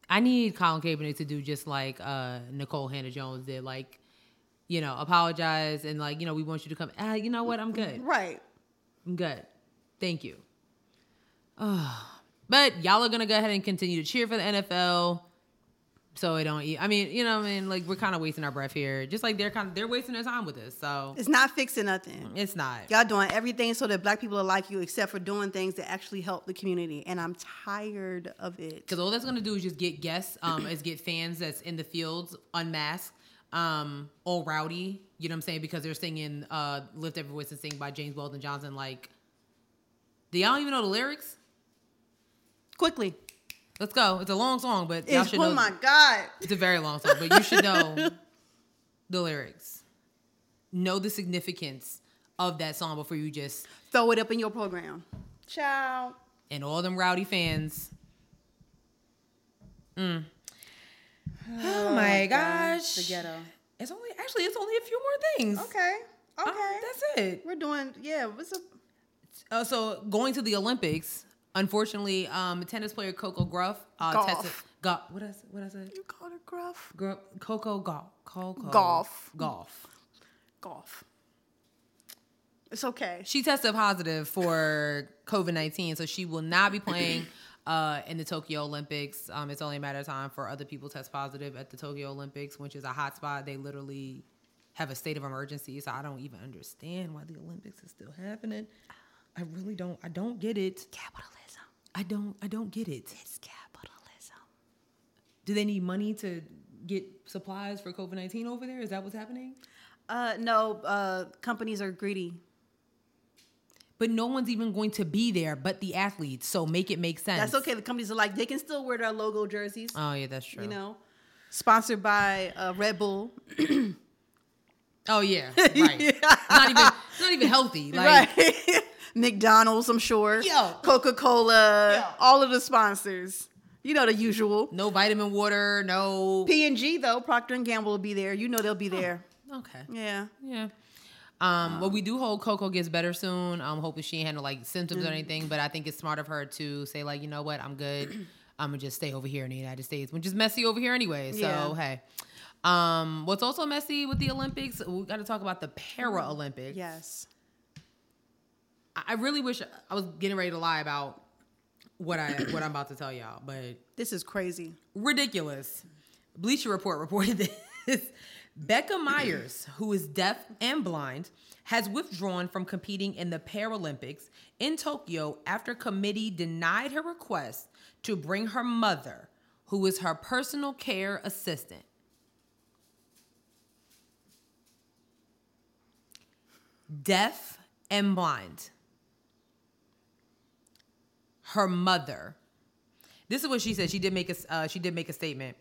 I need Colin Kaepernick to do just like uh, Nikole Hannah Jones did, like you know, apologize and like you know, we want you to come. Ah, you know what? I'm good. Right. I'm good. Thank you. Oh. But y'all are gonna go ahead and continue to cheer for the NFL. So it don't eat. I mean, you know, I mean, like we're kind of wasting our breath here. Just like they're kind of they're wasting their time with this. So it's not fixing nothing. It's not. Y'all doing everything so that black people are like you, except for doing things that actually help the community. And I'm tired of it. Because all that's gonna do is just get guests, um, is get fans that's in the fields unmasked, um, all rowdy. You know what I'm saying? Because they're singing uh, "Lift Every Voice" and "Sing" by James Weldon Johnson. Like, do y'all even know the lyrics? Quickly. Let's go. It's a long song, but y'all It's, should oh my God. It's a very long song, but you should know the lyrics. Know the significance of that song before you just Throw it up in your program. Ciao. and all them rowdy fans. Mm. Oh, my gosh. The ghetto. It's only actually it's only a few more things. Okay. Okay. Uh, that's it. We're doing, yeah, what's up? Uh, so going to the Olympics, unfortunately, um, tennis player Coco Gruff uh, Golf. tested. Go, what I say? What I say? You called her gruff? Gru- Coco golf. Coco Golf. Golf. Golf. It's okay. She tested positive for COVID nineteen, so she will not be playing uh, in the Tokyo Olympics. Um, it's only a matter of time for other people test positive at the Tokyo Olympics, which is a hot spot. They literally have a state of emergency, so I don't even understand why the Olympics is still happening. I really don't. I don't get it. Capitalism. I don't. I don't get it. It's capitalism. Do they need money to get supplies for COVID nineteen over there? Is that what's happening? Uh, no, uh, companies are greedy. But no one's even going to be there but the athletes. So make it make sense. That's okay. The companies are like, they can still wear their logo jerseys. Oh yeah, that's true. You know, sponsored by uh, Red Bull. Oh yeah, right. It's not even not even healthy. Like right. McDonald's, I'm sure. Yo. Coca Cola. Yo. All of the sponsors. You know the usual. no vitamin water, no. P and G though, Procter and Gamble will be there. You know they'll be there. Okay. Yeah. Yeah. Um, but we do hope Coco gets better soon. I'm um, hoping she ain't had no like symptoms Mm. or anything. But I think it's smart of her to say like, you know what, I'm good. I'm gonna just stay over here in the United States, which is messy over here anyway. So Yeah. hey. Um, what's also messy with the Olympics? We got to talk about the Paralympics. Yes. I really wish I was getting ready to lie about what I what I'm about to tell y'all, but This is crazy. ridiculous. Bleacher Report reported this. Becca Meyers, who is deaf and blind, has withdrawn from competing in the Paralympics in Tokyo after committee denied her request to bring her mother, who is her personal care assistant. Deaf and blind. Her mother this is what she said. She did make a uh, she did make a statement.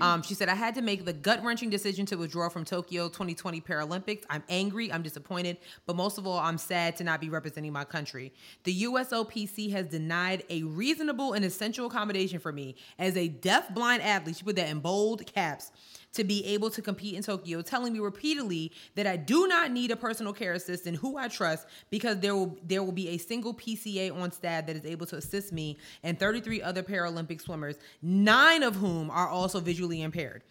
Um, she said, "I had to make the gut wrenching decision to withdraw from Tokyo 2020 Paralympics. I'm angry. I'm disappointed, but most of all, I'm sad to not be representing my country. The USOPC has denied a reasonable and essential accommodation for me as a deaf blind athlete. She put that in bold caps." To be able to compete in Tokyo, telling me repeatedly that I do not need a personal care assistant who I trust because there will there will be a single PCA on staff that is able to assist me and 33 other Paralympic swimmers, nine of whom are also visually impaired.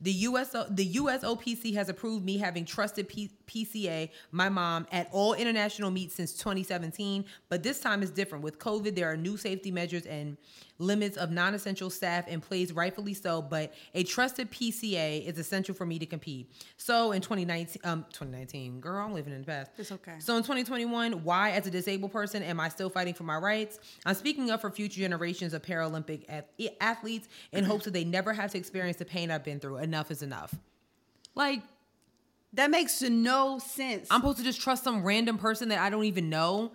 The US the USOPC has approved me having trusted P- PCA, my mom, at all international meets since 2017. But this time is different. With COVID, there are new safety measures and limits of non-essential staff and plays, rightfully so. But a trusted PCA is essential for me to compete. So in 2019, um, 2019, girl, I'm living in the past. It's okay. So in 2021, why, as a disabled person, am I still fighting for my rights? I'm speaking up for future generations of Paralympic ath- athletes in hopes that they never have to experience the pain I've been through. Enough is enough. Like, That makes no sense. I'm supposed to just trust some random person that I don't even know,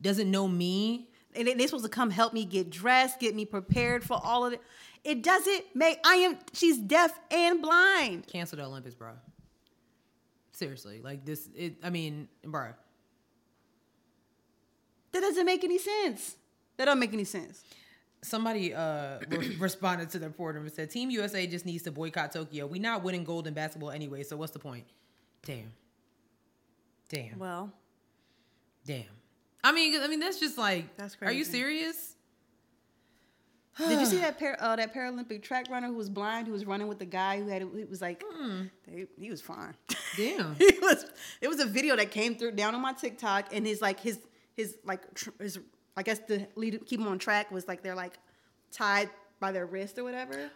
doesn't know me. And they- they're supposed to come help me get dressed, get me prepared for all of it. It doesn't make. I am. She's deaf and blind. Cancel the Olympics, bro. Seriously, like this. It. I mean, bruh. That doesn't make any sense. That don't make any sense. Somebody uh re- responded to the reporter and said, "Team USA just needs to boycott Tokyo. We not winning gold in basketball anyway. So what's the point?" Damn. Damn. Well, Damn. I mean, I mean that's just like. That's Are you serious? did you see that par- uh, that Paralympic track runner who was blind who was running with the guy who had it was like they, he was fine. Damn. he was it was a video that came through down on my TikTok and his like his his like tr- his I guess the lead keep him on track was like they're like tied by their wrist or whatever.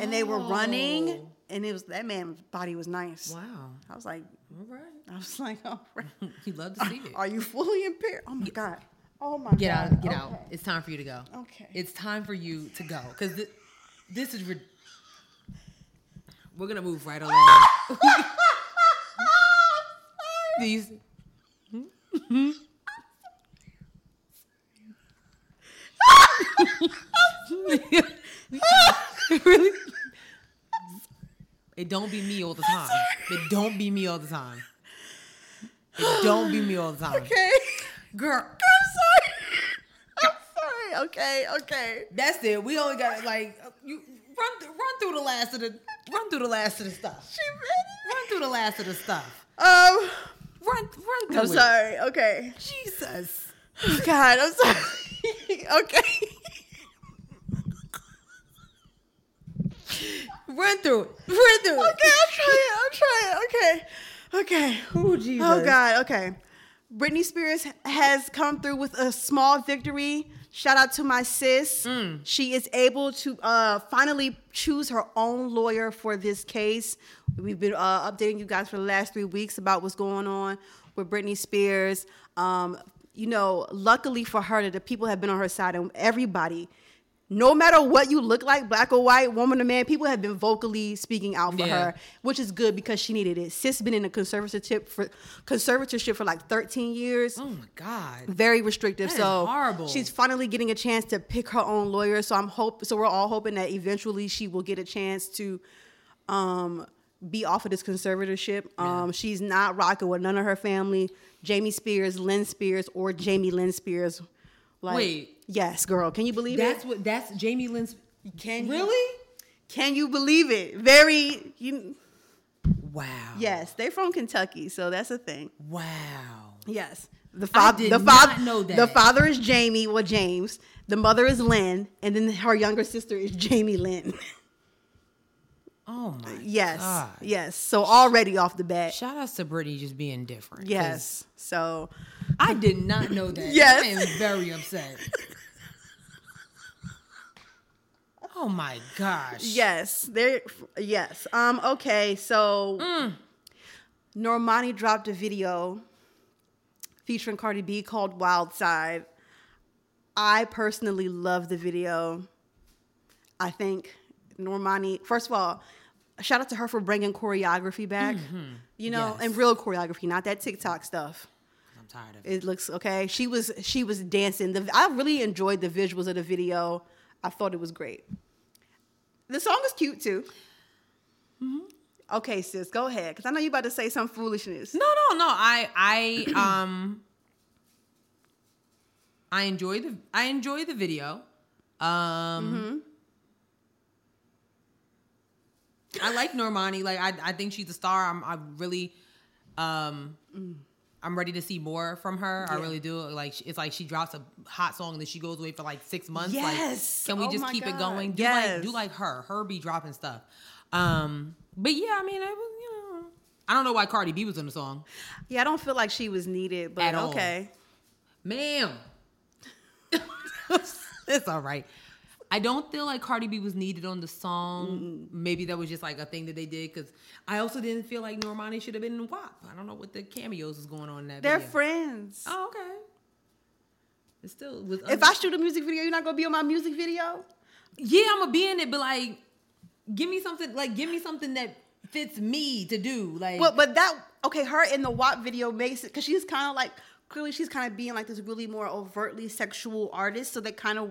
And they were running Oh. And it was that man's body was nice. Wow. I was like All right. I was like, all right. You'd love to see it. Are you fully impaired? Oh my god. Oh my Get god. out. Get out. It's time for you to go. Okay. It's time for you to go because th- this is. Rid- We're gonna move right along. These. Hmm? really? It don't be me all the time. It don't be me all the time. It don't be me all the time. Okay. Girl, I'm sorry. I'm sorry. Okay, okay. that's it. We only got like you run th- run through the last of the run through the last of the stuff. She ready? Run through the last of the stuff. Um, Run run through I'm it. sorry. Okay. Jesus. Oh, God, I'm sorry. okay. Run through it. Run through it. Okay, I'll try it. I'll try it. Okay. Okay. Oh Jesus. Oh God. Okay. Britney Spears has come through with a small victory. Shout out to my sis. Mm. She is able to uh, finally choose her own lawyer for this case. We've been uh, updating you guys for the last three weeks about what's going on with Britney Spears. Um, you know, luckily for her, that the people have been on her side, and everybody, no matter what you look like, black or white, woman or man, people have been vocally speaking out for Yeah. her, which is good because she needed it. Sis been in a conservatorship for conservatorship for like 13 years. Oh my God. Very restrictive. That so horrible. she's finally getting a chance to pick her own lawyer. So I'm hope so we're all hoping that eventually she will get a chance to um be off of this conservatorship. Um she's not rocking with none of her family, Jamie Spears, Lynn Spears, or Jamie Lynn Spears. Like, Wait. Yes, girl. Can you believe That's it? That's what. That's Jamie Lynn's. Can you- really? Can you believe it? Very you Wow. yes, they're from Kentucky, so that's a thing. Wow. Yes. The I father, did the not father, know that. the father is Jamie, well James. The mother is Lynn, and then her younger sister is Jamie Lynn. Oh my. yes, God. yes. So already off the bat, Shout outs to Britney just being different. yes. So I did not know that. Yes. I am very upset. oh my gosh. yes, there. Yes. Um. Okay. So Mm. Normani dropped a video featuring Cardi B called "Wild Side." I personally love the video. I think Normani. First of all, shout out to her for bringing choreography back. You know, Mm-hmm. Yes. and real choreography, not that TikTok stuff. I'm tired of it. It looks okay. She was she was dancing. The, I really enjoyed the visuals of the video. I thought it was great. The song is cute too. Mm-hmm. Okay, sis, go ahead, because I know you about to say some foolishness. No, no, no. I, I, um, I enjoy the, I enjoy the video. Um, I like Normani. Like, I, I think she's a star. I'm, I really, um, I'm ready to see more from her. I really do. Like, it's like she drops a hot song and then she goes away for like six months. Yes. Like, can we Oh just keep it going? Do Yes. like, do like her. Her be dropping stuff. Um, but yeah, I mean, it was, you know, I don't know why Cardi B was in the song. Yeah, I don't feel like she was needed, but At all. okay. Ma'am. it's all right. I don't feel like Cardi B was needed on the song. Maybe that was just like a thing that they did because I also didn't feel like Normani should have been in the WAP. I don't know what the cameos is going on in that They're video. friends. Oh, okay. It still was. If I shoot a music video, you're not gonna be on my music video. yeah, I'm gonna be in it, but like, give me something. Like, give me something that fits me to do. Like, Well, but that okay, her in the WAP video makes it because she's kind of like clearly she's kind of being like this really more overtly sexual artist, so that kind of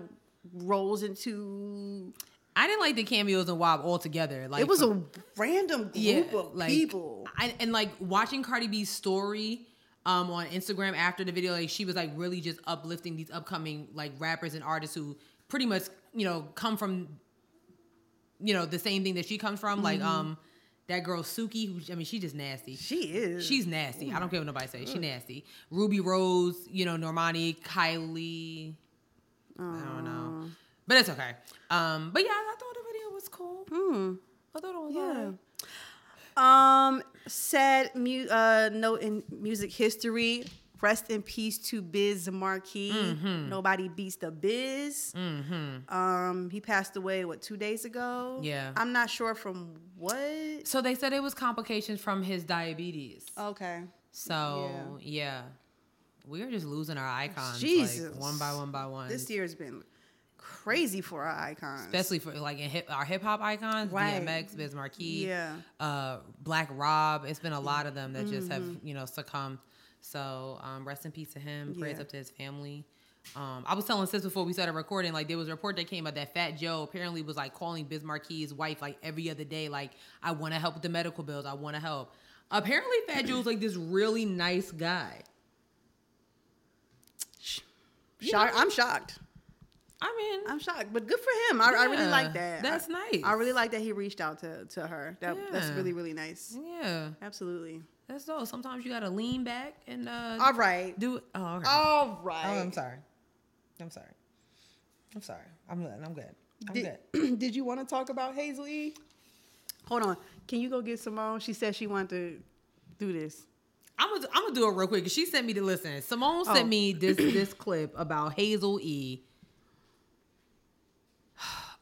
rolls into I didn't like the cameos in WAP altogether. Like it was from- a random group of like, people. I, and like watching Cardi B's story um on Instagram after the video, like she was like really just uplifting these upcoming like rappers and artists who pretty much you know come from you know the same thing that she comes from. Like Mm-hmm. um that girl Suki, who I mean she just nasty. She is. She's nasty. I don't care what nobody says. She nasty. Rubi Rose, you know Normani, Kylie. I don't know, but it's okay. Um, but yeah, I thought the video was cool. Hmm. I thought it was Yeah. alright. Um, sad mu- uh, note in music history. Rest in peace to Biz Markie. Mm-hmm. Nobody beats the Biz. Um, he passed away what two days ago. Yeah. I'm not sure from what. So they said it was complications from his diabetes. Okay. So yeah, we're just losing our icons, Jesus. like one by one by one. This year's been crazy for our icons. especially for like in hip, our hip hop icons, Right. DMX, Biz Markie, Yeah. uh, Black Rob. It's been a lot of them that just have Mm-hmm. you know succumbed. So um, rest in peace to him. Prayers Yeah. up to his family. Um, I was telling sis before we started recording, like there was a report that came out that Fat Joe apparently was like calling Biz Markie's wife like every other day, like I want to help with the medical bills, I want to help. Apparently, Fat Joe's like this really nice guy. Shock- I'm shocked. I mean, I'm shocked, but good for him. I, I really like that. that's I- nice. I really like that he reached out to, to her. That, That's really really nice. yeah, Absolutely. that's so. Sometimes you gotta lean back and uh, All right. do it. Oh, okay. All right. Oh, I'm sorry. I'm sorry. I'm sorry. I'm good. I'm good. I'm Did, good. did you want to talk about Hazel E? Hold on. Can you go get Simone? She said she wanted to do this. I'm gonna I'm gonna do it real quick. She sent me to listen. Simone Oh. sent me this this clip about Hazel E.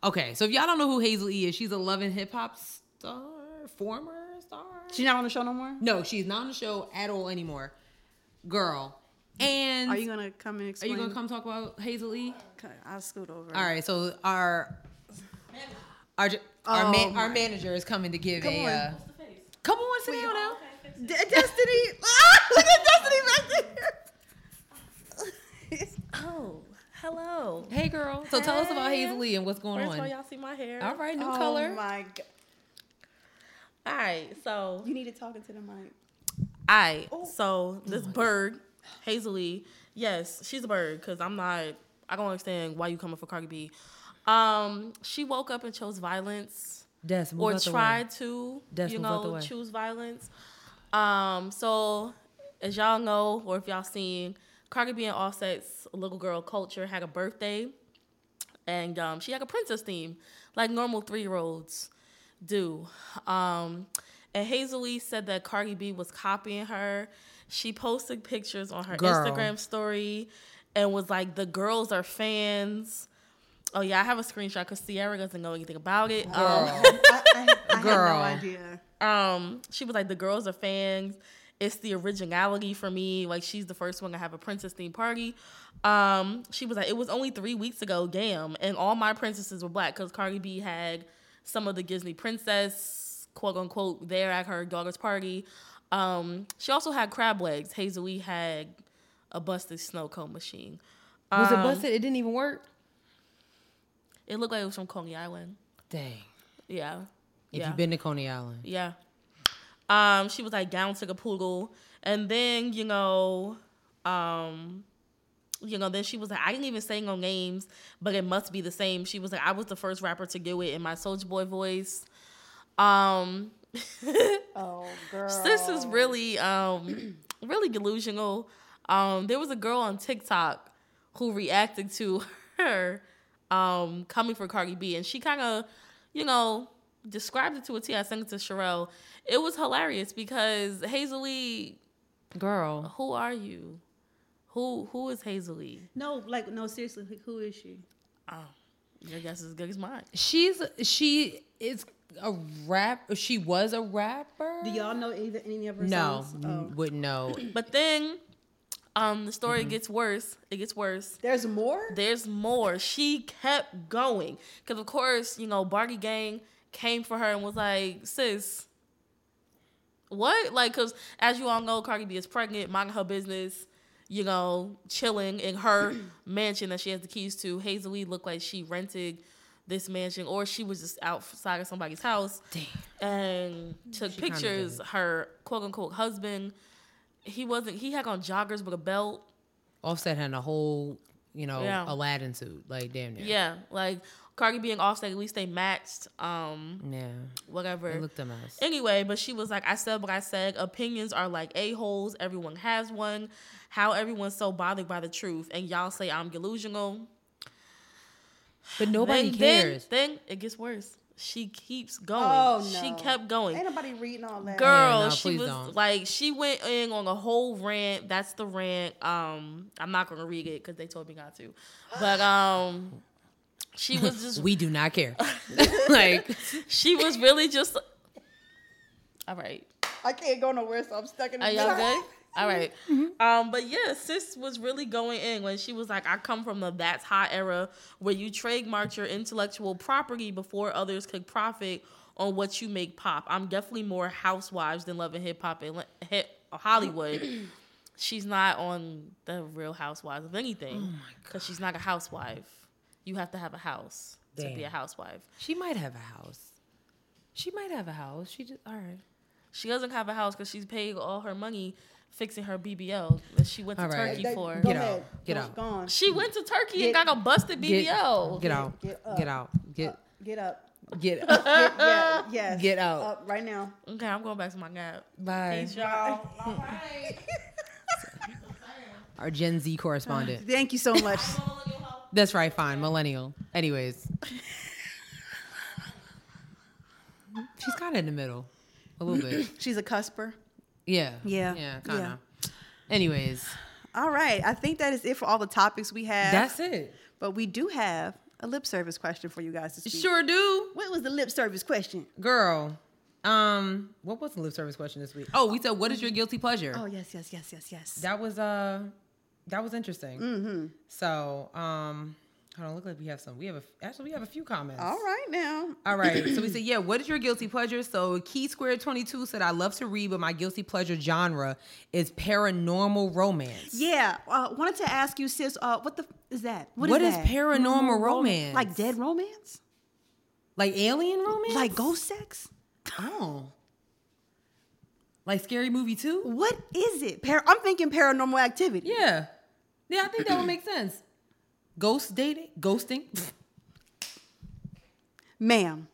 Okay, so if y'all don't know who Hazel E is, she's a Love and Hip Hop star, former star. She's not on the show no more. no, she's not on the show at all anymore, girl. And Are you gonna come and are you gonna come talk about Hazel E? I'll scoot over. All right, so our our our, Oh man, our manager is coming to give Come a. on. Uh, come on, sit down now. D- Destiny. Ah, look at Destiny back there. Oh, hello. Hey, girl. So tell us about Hey. Hazel E and what's going First of all, on. y'all see my hair. All right, new oh color. my god. All right, so You need to talk into the mic. I Oh. so this bird, Hazel yes, she's a bird because I'm not. I don't understand why you coming for Cardi B. Um, she woke up and chose violence Des, move or out the way. tried to, Des, you move out the know, way. choose violence. Um, so as y'all know, or if y'all seen, Cardi B and Offset's little girl Culture had a birthday, and um, she had a princess theme, like normal three year olds do. Um, and Hazel E said that Cardi B was copying her. She posted pictures on her Girl. Instagram story and was like, "The girls are fans." Oh yeah, I have a screenshot because Sierra doesn't know anything about it. Um, I, I, I Girl. have no idea. Um, she was like, the girls are fans. It's the originality for me. Like she's the first one to have a princess themed party. Um, she was like, it was only three weeks ago, damn, and all my princesses were black because Cardi B had some of the Disney princess quote unquote there at her daughter's party. Um, she also had crab legs. Hazel had a busted snow cone machine. Was it Um, busted? It didn't even work. It looked like it was from Coney Island. Dang. Yeah. If yeah. you've been to Coney Island. Yeah. Um, she was like down to the poodle. And then, you know, um, you know, then she was like, I didn't even say no names, but it must be the same. She was like, I was the first rapper to do it in my Soulja Boy voice. Um, Oh, girl. Sis is really, um, really delusional. Um, there was a girl on TikTok who reacted to her um, coming for Cardi B, and she kind of, you know, described it to a T. I sent it to Sherelle. It was hilarious because Hazel E, Girl. who are you? Who who is Hazel E? No, like no, seriously, like, who is she? Oh, your guess is as good as mine. She's she is a rap she was a rapper. Do y'all know either any of her no, songs? n- Oh. wouldn't know. But then, um, the story gets worse. It gets worse. There's more. There's more. She kept going. Because, of course, you know, Bardi Gang came for her and was like, sis, what? Like, because as you all know, Cardi B is pregnant, minding her business, you know, chilling in her mansion that she has the keys to. Hazel Lee looked like she rented this mansion, or she was just outside of somebody's house Damn. and took She pictures. Her quote unquote husband, he wasn't. He had on joggers with a belt. Offset had a whole, you know, Yeah. Aladdin suit, like damn near. Yeah, like Cardi being and Offset. At least they matched. Um, Yeah. whatever. It looked a mess. Anyway, but she was like, I said what I said. Opinions are like a-holes. Everyone has one. How everyone's so bothered by the truth. And y'all say I'm delusional. But nobody then, cares. Then, then it gets worse. She keeps going. Oh, She kept going. Ain't nobody reading all that. Girl, no, she was don't. like, she went in on a whole rant. That's the rant. Um, I'm not gonna read it because they told me not to. But um, she was just we do not care. like she was really just. All right. I can't go nowhere, so I'm stuck in the Are y'all good? All right. Um, but yeah, sis was really going in when she was like, I come from the that's hot era where you trademarked your intellectual property before others could profit on what you make pop. I'm definitely more housewives than loving hip hop and hip Hollywood. she's not on the real housewives of anything because she's not a housewife. You have to have a house to be a housewife. she might have a house. She might have a house. She just all right. She doesn't have a house because she's paying all her money fixing her BBL that she went to All right. Turkey That- for. Go Get out. Get Go- out. Go. She went to Turkey Get- and got a busted BBL. get out. Get up. Get out. Get Get up. get Get, yeah, yes. Get out. Up right now. Okay, I'm going back to my gap. Bye. Peace, y'all. Our Gen Z correspondent. Thank you so much. That's right, fine. Millennial. Anyways. She's kind of in the middle. A little bit. She's a cusper. Yeah. Yeah. Yeah, kind of. Anyways, All right. I think that is it for all the topics we have. that's it. but we do have a lip service question for you guys to speak. Sure do. What was the lip service question? Girl. Um, what was the lip service question this week? Oh, we said what is your guilty pleasure? Oh yes, yes, yes, yes, yes. That was uh that was interesting. mm-hmm. So, um don't look like we have some. We have a actually we have a few comments. All right now. All right. So we said, yeah, what is your guilty pleasure? So Key Square 22 said, I love to read, but my guilty pleasure genre is paranormal romance. Yeah. Uh, wanted to ask you, sis. Uh, what the f- is that? what is, that? paranormal romance? Like dead romance? Like alien romance? Like ghost sex? Oh. Like scary movie too? What is it? Par- I'm thinking paranormal activity. Yeah. Yeah, I think that would make sense. Ghost dating? Ghosting? Ma'am.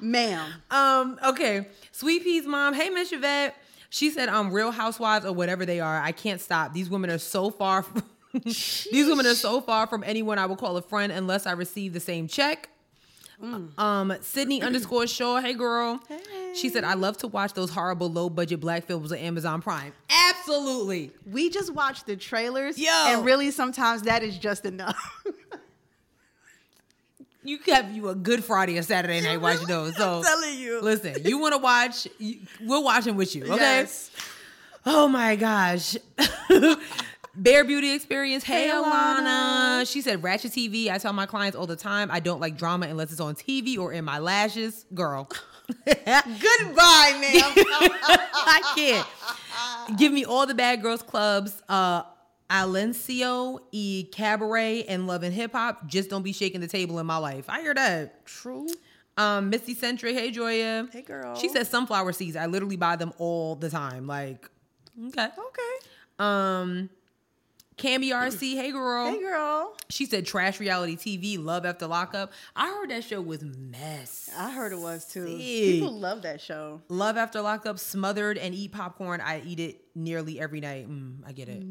Ma'am. Um, okay. Sweet Pea's mom, hey Miss Yvette. She said, um, real housewives or whatever they are. I can't stop. These women are so far from these women are so far from anyone I would call a friend unless I receive the same check. Um, Sydney underscore Shaw, hey girl. She said, I love to watch those horrible low budget black films on Amazon Prime. Absolutely. We just watch the trailers. Yo. And really, sometimes that is just enough. You have you a good Friday or Saturday night watching those. So telling you. listen, you want to watch, you, we'll watch them with you. Okay. Yes. Oh my gosh. Bear Beauty Experience. Hey, Hey, Alana. Alana. She said, Ratchet TV. I tell my clients all the time, I don't like drama unless it's on TV or in my lashes. Girl. Goodbye, ma'am. I can't. Give me all the Bad Girls Clubs. Uh, Alencio, E Cabaret, and Love and Hip Hop. Just don't be shaking the table in my life. I hear that. True. Um, Misty Centric. Hey, Joya. Hey, girl. She says sunflower seeds. I literally buy them all the time. Like, okay. Okay. Um, Cammy RC, hey girl. Hey, girl. She said trash reality TV, Love After Lockup. I heard that show was mess. I heard it was too. Sick. People love that show. Love After Lockup, smothered and eat popcorn. I eat it nearly every night. Mm, I get it.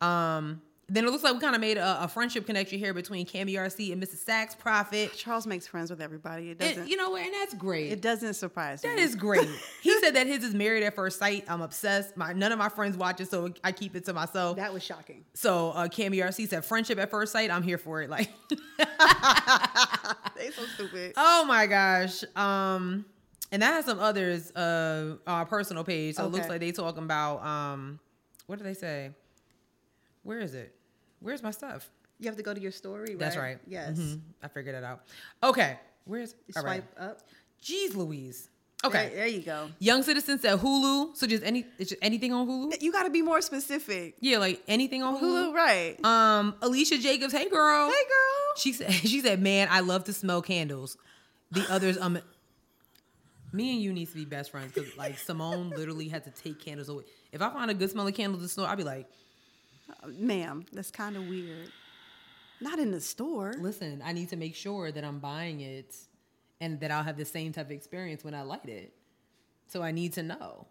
Um, then it looks like we kind of made a, a friendship connection here between Cammy RC and Mrs. Sachs Prophet. Charles makes friends with everybody. It doesn't. you know what? And that's great. it doesn't surprise That me. is great. he said that his is married at first sight. I'm obsessed. My none of my friends watch it, so I keep it to myself. That was shocking. So uh, Cammy RC said friendship at first sight. I'm here for it. Like, They so stupid. oh my gosh. Um, and that has some others uh on our personal page. So it looks like they talking about um, what do they say? Where is it? Where's my stuff? You have to go to your story, right? That's right. Yes. Mhm. I figured it out. Okay, where's all right. Swipe up. Jeez Louise. Okay. There, there you go. Young Citizen said Hulu. So just any it's just anything on Hulu? You got to be more specific. Yeah, like anything on Hulu. Hulu, right? Um, Alicia Jacobs, hey girl. hey, girl. She said she said, Man, I love to smell candles. The others, um me and you need to be best friends because like Simone literally had to take candles away. If I find a good smelling candle to store, I'd be like, Ma'am, that's kind of weird. Not in the store. listen, I need to make sure that I'm buying it and that I'll have the same type of experience when I light it. So I need to know.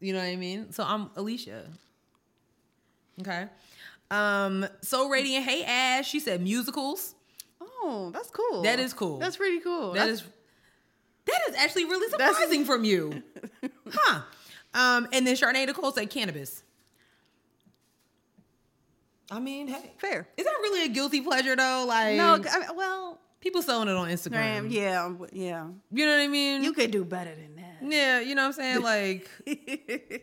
You know what I mean? So I'm Alicia. Okay. Um, so radiant, hey Ash. She said musicals. Oh, that's cool. That is cool. That's pretty cool. That That's- is that is actually really surprising from you. huh. Um, and then Charnay Nicole said cannabis. I mean, hey. fair. Is that really a guilty pleasure though? Like No, I mean, well, people selling it on Instagram. Yeah, yeah. You know what I mean? You could do better than that. yeah, you know what I'm saying? Like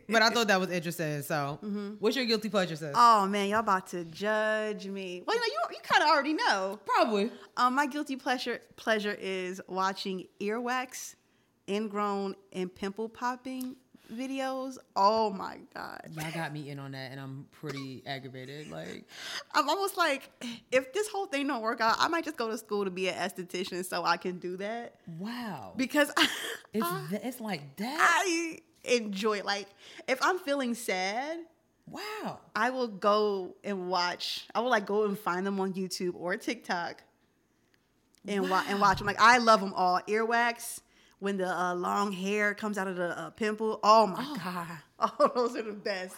but I thought that was interesting. So Mm-hmm. what's your guilty pleasure sis? Oh man, y'all about to judge me. Well, you know, you, you kind of already know. Probably. Um, my guilty pleasure pleasure is watching earwax, ingrown and pimple popping videos. Oh my god, Y'all got me in on that and I'm pretty aggravated. Like I'm almost like, if this whole thing don't work out, I might just go to school to be an esthetician so I can do that wow. because I, It's I, it's like that. I enjoy it. Like if I'm feeling sad. Wow. I will go and watch. I will like go and find them on YouTube or TikTok, and wa- and watch them. Like I love them all. Earwax when the uh, long hair comes out of the uh, pimple. Oh my god! Oh, those are the best.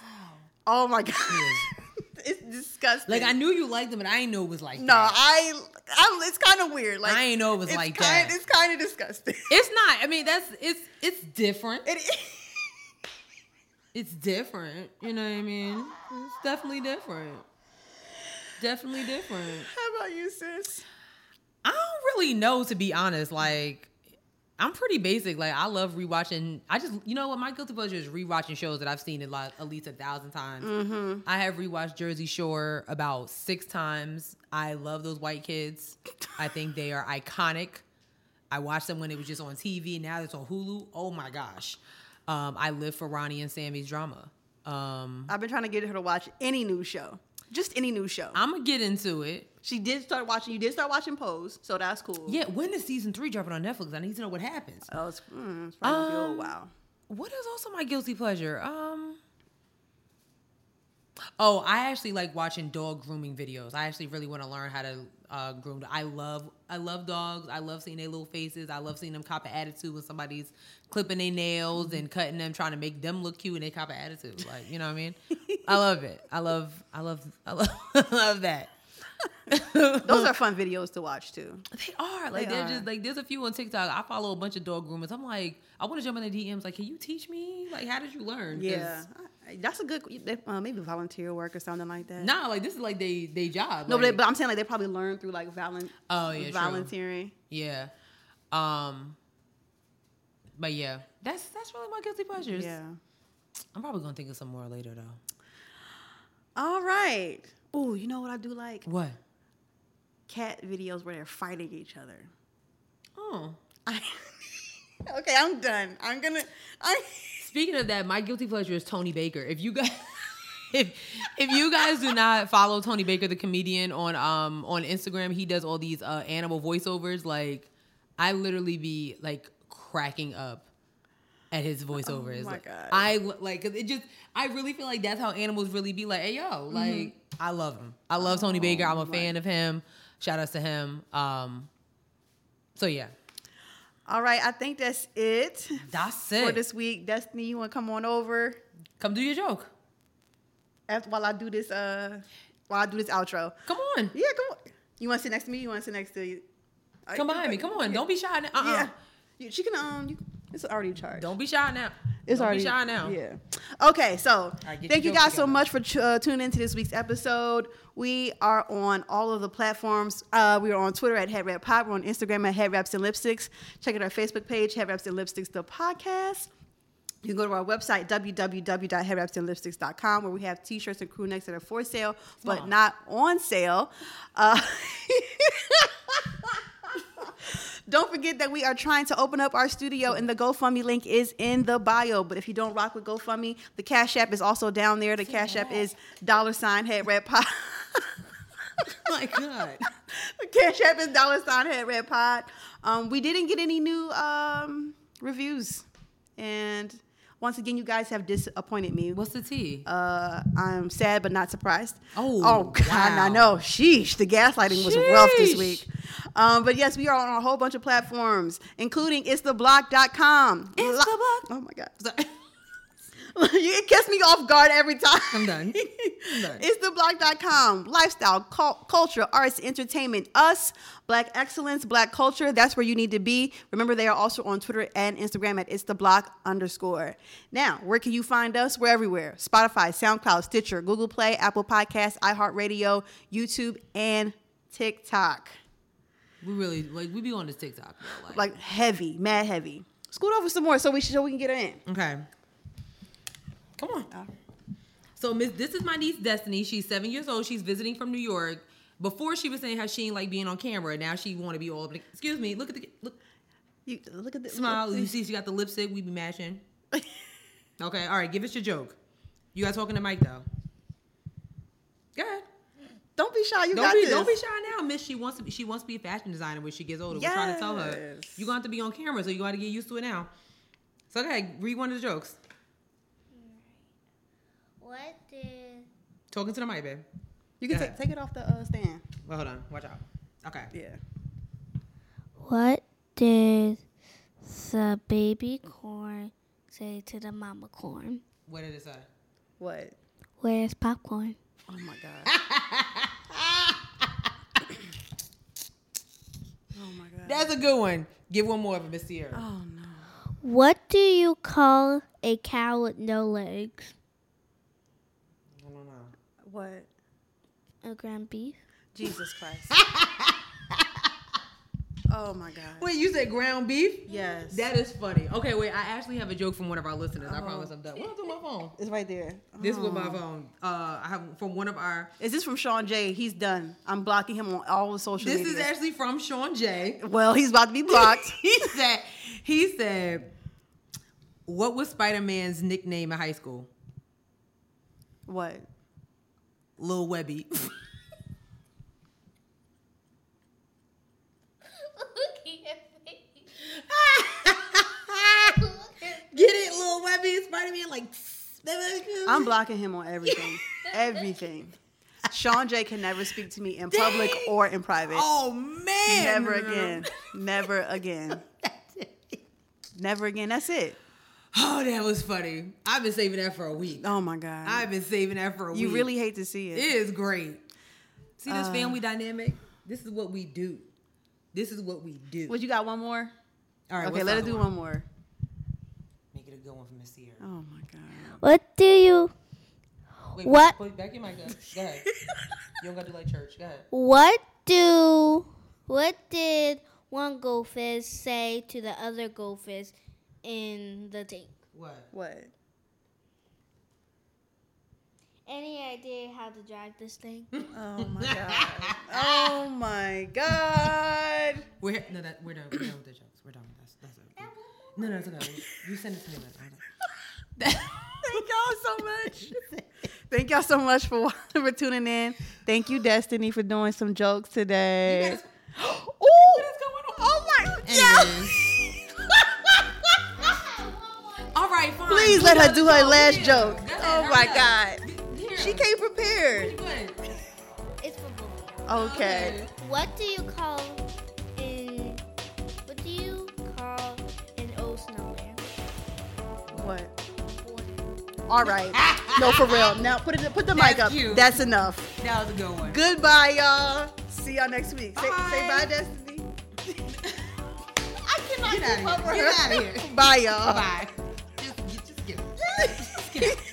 Oh my god! it's disgusting. Like I knew you liked them, but I didn't know it was like no, that. I, I'm. It's kind of weird. Like I ain't know it was like kind, that. It's kind of disgusting. It's not. I mean, that's it's it's different. It, It's different. You know what I mean? It's definitely different. Definitely different. how about you, sis? I don't really know to be honest. Like I'm pretty basic. Like I love rewatching. I just you know what my guilty pleasure is rewatching shows that I've seen at, like, at least a thousand times. Mm-hmm. I have rewatched Jersey Shore about six times. I love those white kids. I think they are iconic. I watched them when it was just on TV. Now it's on Hulu. Oh my gosh. Um, I live for Ronnie and Sammy's drama. Um, I've been trying to get her to watch any new show, just any new show. I'm gonna get into it. She did start watching. You did start watching Pose, so that's cool. Yeah, when is season three dropping on Netflix? I need to know what happens. Oh, it's, mm, it's probably be a Um, while. What is also my guilty pleasure? Um. Oh, I actually like watching dog grooming videos. I actually really want to learn how to uh, groom. I love, I love dogs. I love seeing their little faces. I love seeing them cop an attitude when somebody's clipping their nails and cutting them, trying to make them look cute, and they cop an attitude. Like, you know what I mean? I love it. I love, I love, I love, I love that. Those are fun videos to watch too. They are like They are just like there's a few on TikTok. I follow a bunch of dog groomers. I'm like, I want to jump in the DMs. Like, can you teach me? Like, how did you learn? Yeah, that's a good uh, maybe volunteer work or something like that. Nah, like this is like they they job. no, but, they- but I'm saying like they probably learn through like volun- oh yeah, true. volunteering. Yeah, um, but yeah, that's that's really my guilty pleasures. Yeah. I'm probably gonna think of some more later though. All right. Oh, you know what I do like? What? Cat videos where they're fighting each other. Oh, I, okay, I'm done. I'm gonna. I. speaking of that, my guilty pleasure is Tony Baker. If you guys. If, if you guys do not follow Tony Baker the comedian on um on Instagram, he does all these uh animal voiceovers. Like I literally be like cracking up at his voiceovers. Oh my Like, God. I like it just I really feel like that's how animals really be like, hey yo, Mm-hmm. like I love him. I love Tony Baker. I'm a Oh fan of him. Shout outs to him. Um so yeah. All right, I think that's it That's it for this week. Destiny, you want to come on over Come do your joke. after while I do this? Uh, while I do this outro. Come on. Yeah, come on. You want to sit next to me? You want to sit next to you? Come behind me. Come on. Don't be shy. Uh-uh. Yeah. She can um. You, it's already charged. Don't be shy now. It's Don't already be shy now. Yeah. Okay, so right, thank you guys so much for uh, tuning into this week's episode. We are on all of the platforms. Uh, we are on Twitter at Head Wrap Pod. We're on Instagram at Head Wraps and Lipsticks. Check out our Facebook page, Head Wraps and Lipsticks, the podcast. You can go to our website, www.headwrapsandlipsticks.com, where we have t-shirts and crew necks that are for sale, but Aw. Don't forget that we are trying to open up our studio, and the GoFundMe link is in the bio. But if you don't rock with GoFundMe, the Cash App is also down there. The Cash App is dollar sign head red pod. my God. the Cash App is dollar sign head red pod. Um, we didn't get any new um, reviews, and once again, you guys have disappointed me. What's the tea? Uh, I'm sad but not surprised. Oh, oh God, I know. Sheesh, the gaslighting was rough this week. Um, but yes, we are on a whole bunch of platforms, including itstheblock.com. It's Lo- the block. Oh my God. You catch me off guard every time. I'm done. I'm done. It's theblock.com. Lifestyle, cul- culture, arts, entertainment, us, black excellence, black culture. That's where you need to be. Remember, they are also on Twitter and Instagram at it's the block underscore. Now, where can you find us? We're everywhere Spotify, SoundCloud, Stitcher, Google Play, Apple Podcasts, iHeartRadio, YouTube, and TikTok. We really like we be on this TikTok. Though, like, Like heavy, mad heavy. Scoot over some more so we so we can get her in. okay. Come on. So Miss, this is my niece Destiny. She's seven years old. She's visiting from New York. Before she was saying how she ain't like being on camera. Now she want to be all. Excuse me. Look at the look. You look at this. Smile. You see, she got the lipstick. We be matching. Okay. All right. Give us your joke. You guys talking to mic though. Go ahead. Don't be shy. You Don't got be this. don't be shy now, Miss. She wants to be she wants to be a fashion designer when she gets older. We're trying to tell her Yes. you gonna have to be on camera, so you gotta get used to it now. So okay, read one of the jokes. What did Talking to the mic, babe. You can Go take, take it off the uh, stand. Well, hold on. Watch out. Okay. Yeah. what did the baby corn say to the mama corn? What did it say? What? Where's popcorn? Oh my god. oh my god. That's a good one. Give one more of it, Miss Sierra. oh no. What do you call a cow with no legs? I don't know. What? A ground beef. Jesus Christ. oh my god. Wait, you said ground beef? Yes. That is funny. Okay, wait. I actually have a joke from one of our listeners. I Oh. promise I'm done. What am I my phone? it's right there. This is with my Oh. phone. Uh, I have from one of our. Is this from Sean J? He's done. I'm blocking him on all the social media. This media. is actually from Sean J. well, he's about to be blocked. he said, he said, what was Spider Man's nickname in high school? what? Lil Webby. Get it, Lil Webby? Spider Man, like. I'm blocking him on everything. everything. Sean J can never speak to me in public or in private. Oh man! Never again. Never again. Never again. That's it. Oh, that was funny. I've been saving that for a week. Oh my god. I've been saving that for a you week. You really hate to see It it. is great. See this Uh. family dynamic? This is what we do. This is what we do. What you got? One more? All right, okay, let us do one more. Make it a good one for Miss Sierra. Oh my god. What do you Wait, What? Wait, back your mic up. Go ahead. you don't gotta do like church. Go ahead. what do what did one goldfish say to the other goldfish in the tank? What? What? Any idea how to drive this thing? Oh my god. Oh my god. We're no, that we're done. We're done with the jokes. We're done with that. That's okay. No, no, it's okay. You send it to me. later. Thank y'all so much. Thank y'all so much for for tuning in. Thank you, Destiny, for doing some jokes today. You guys- Ooh, What is going on? Oh my Anyways. Right, fine. Please Do let her do her joke. last Yeah. joke. Ahead, Oh my up. God. Here. She came prepared. It's for both. Okay. What do you call in what do you call an old snowman? What? All right. No, for real. Now put it. Put the mic up. cute. That's enough. That was a good one. Goodbye, y'all. See y'all next week. Say, say Bye. bye, Destiny. I cannot Get outta keep up here. Get her. outta here. Bye, y'all. Bye. es que,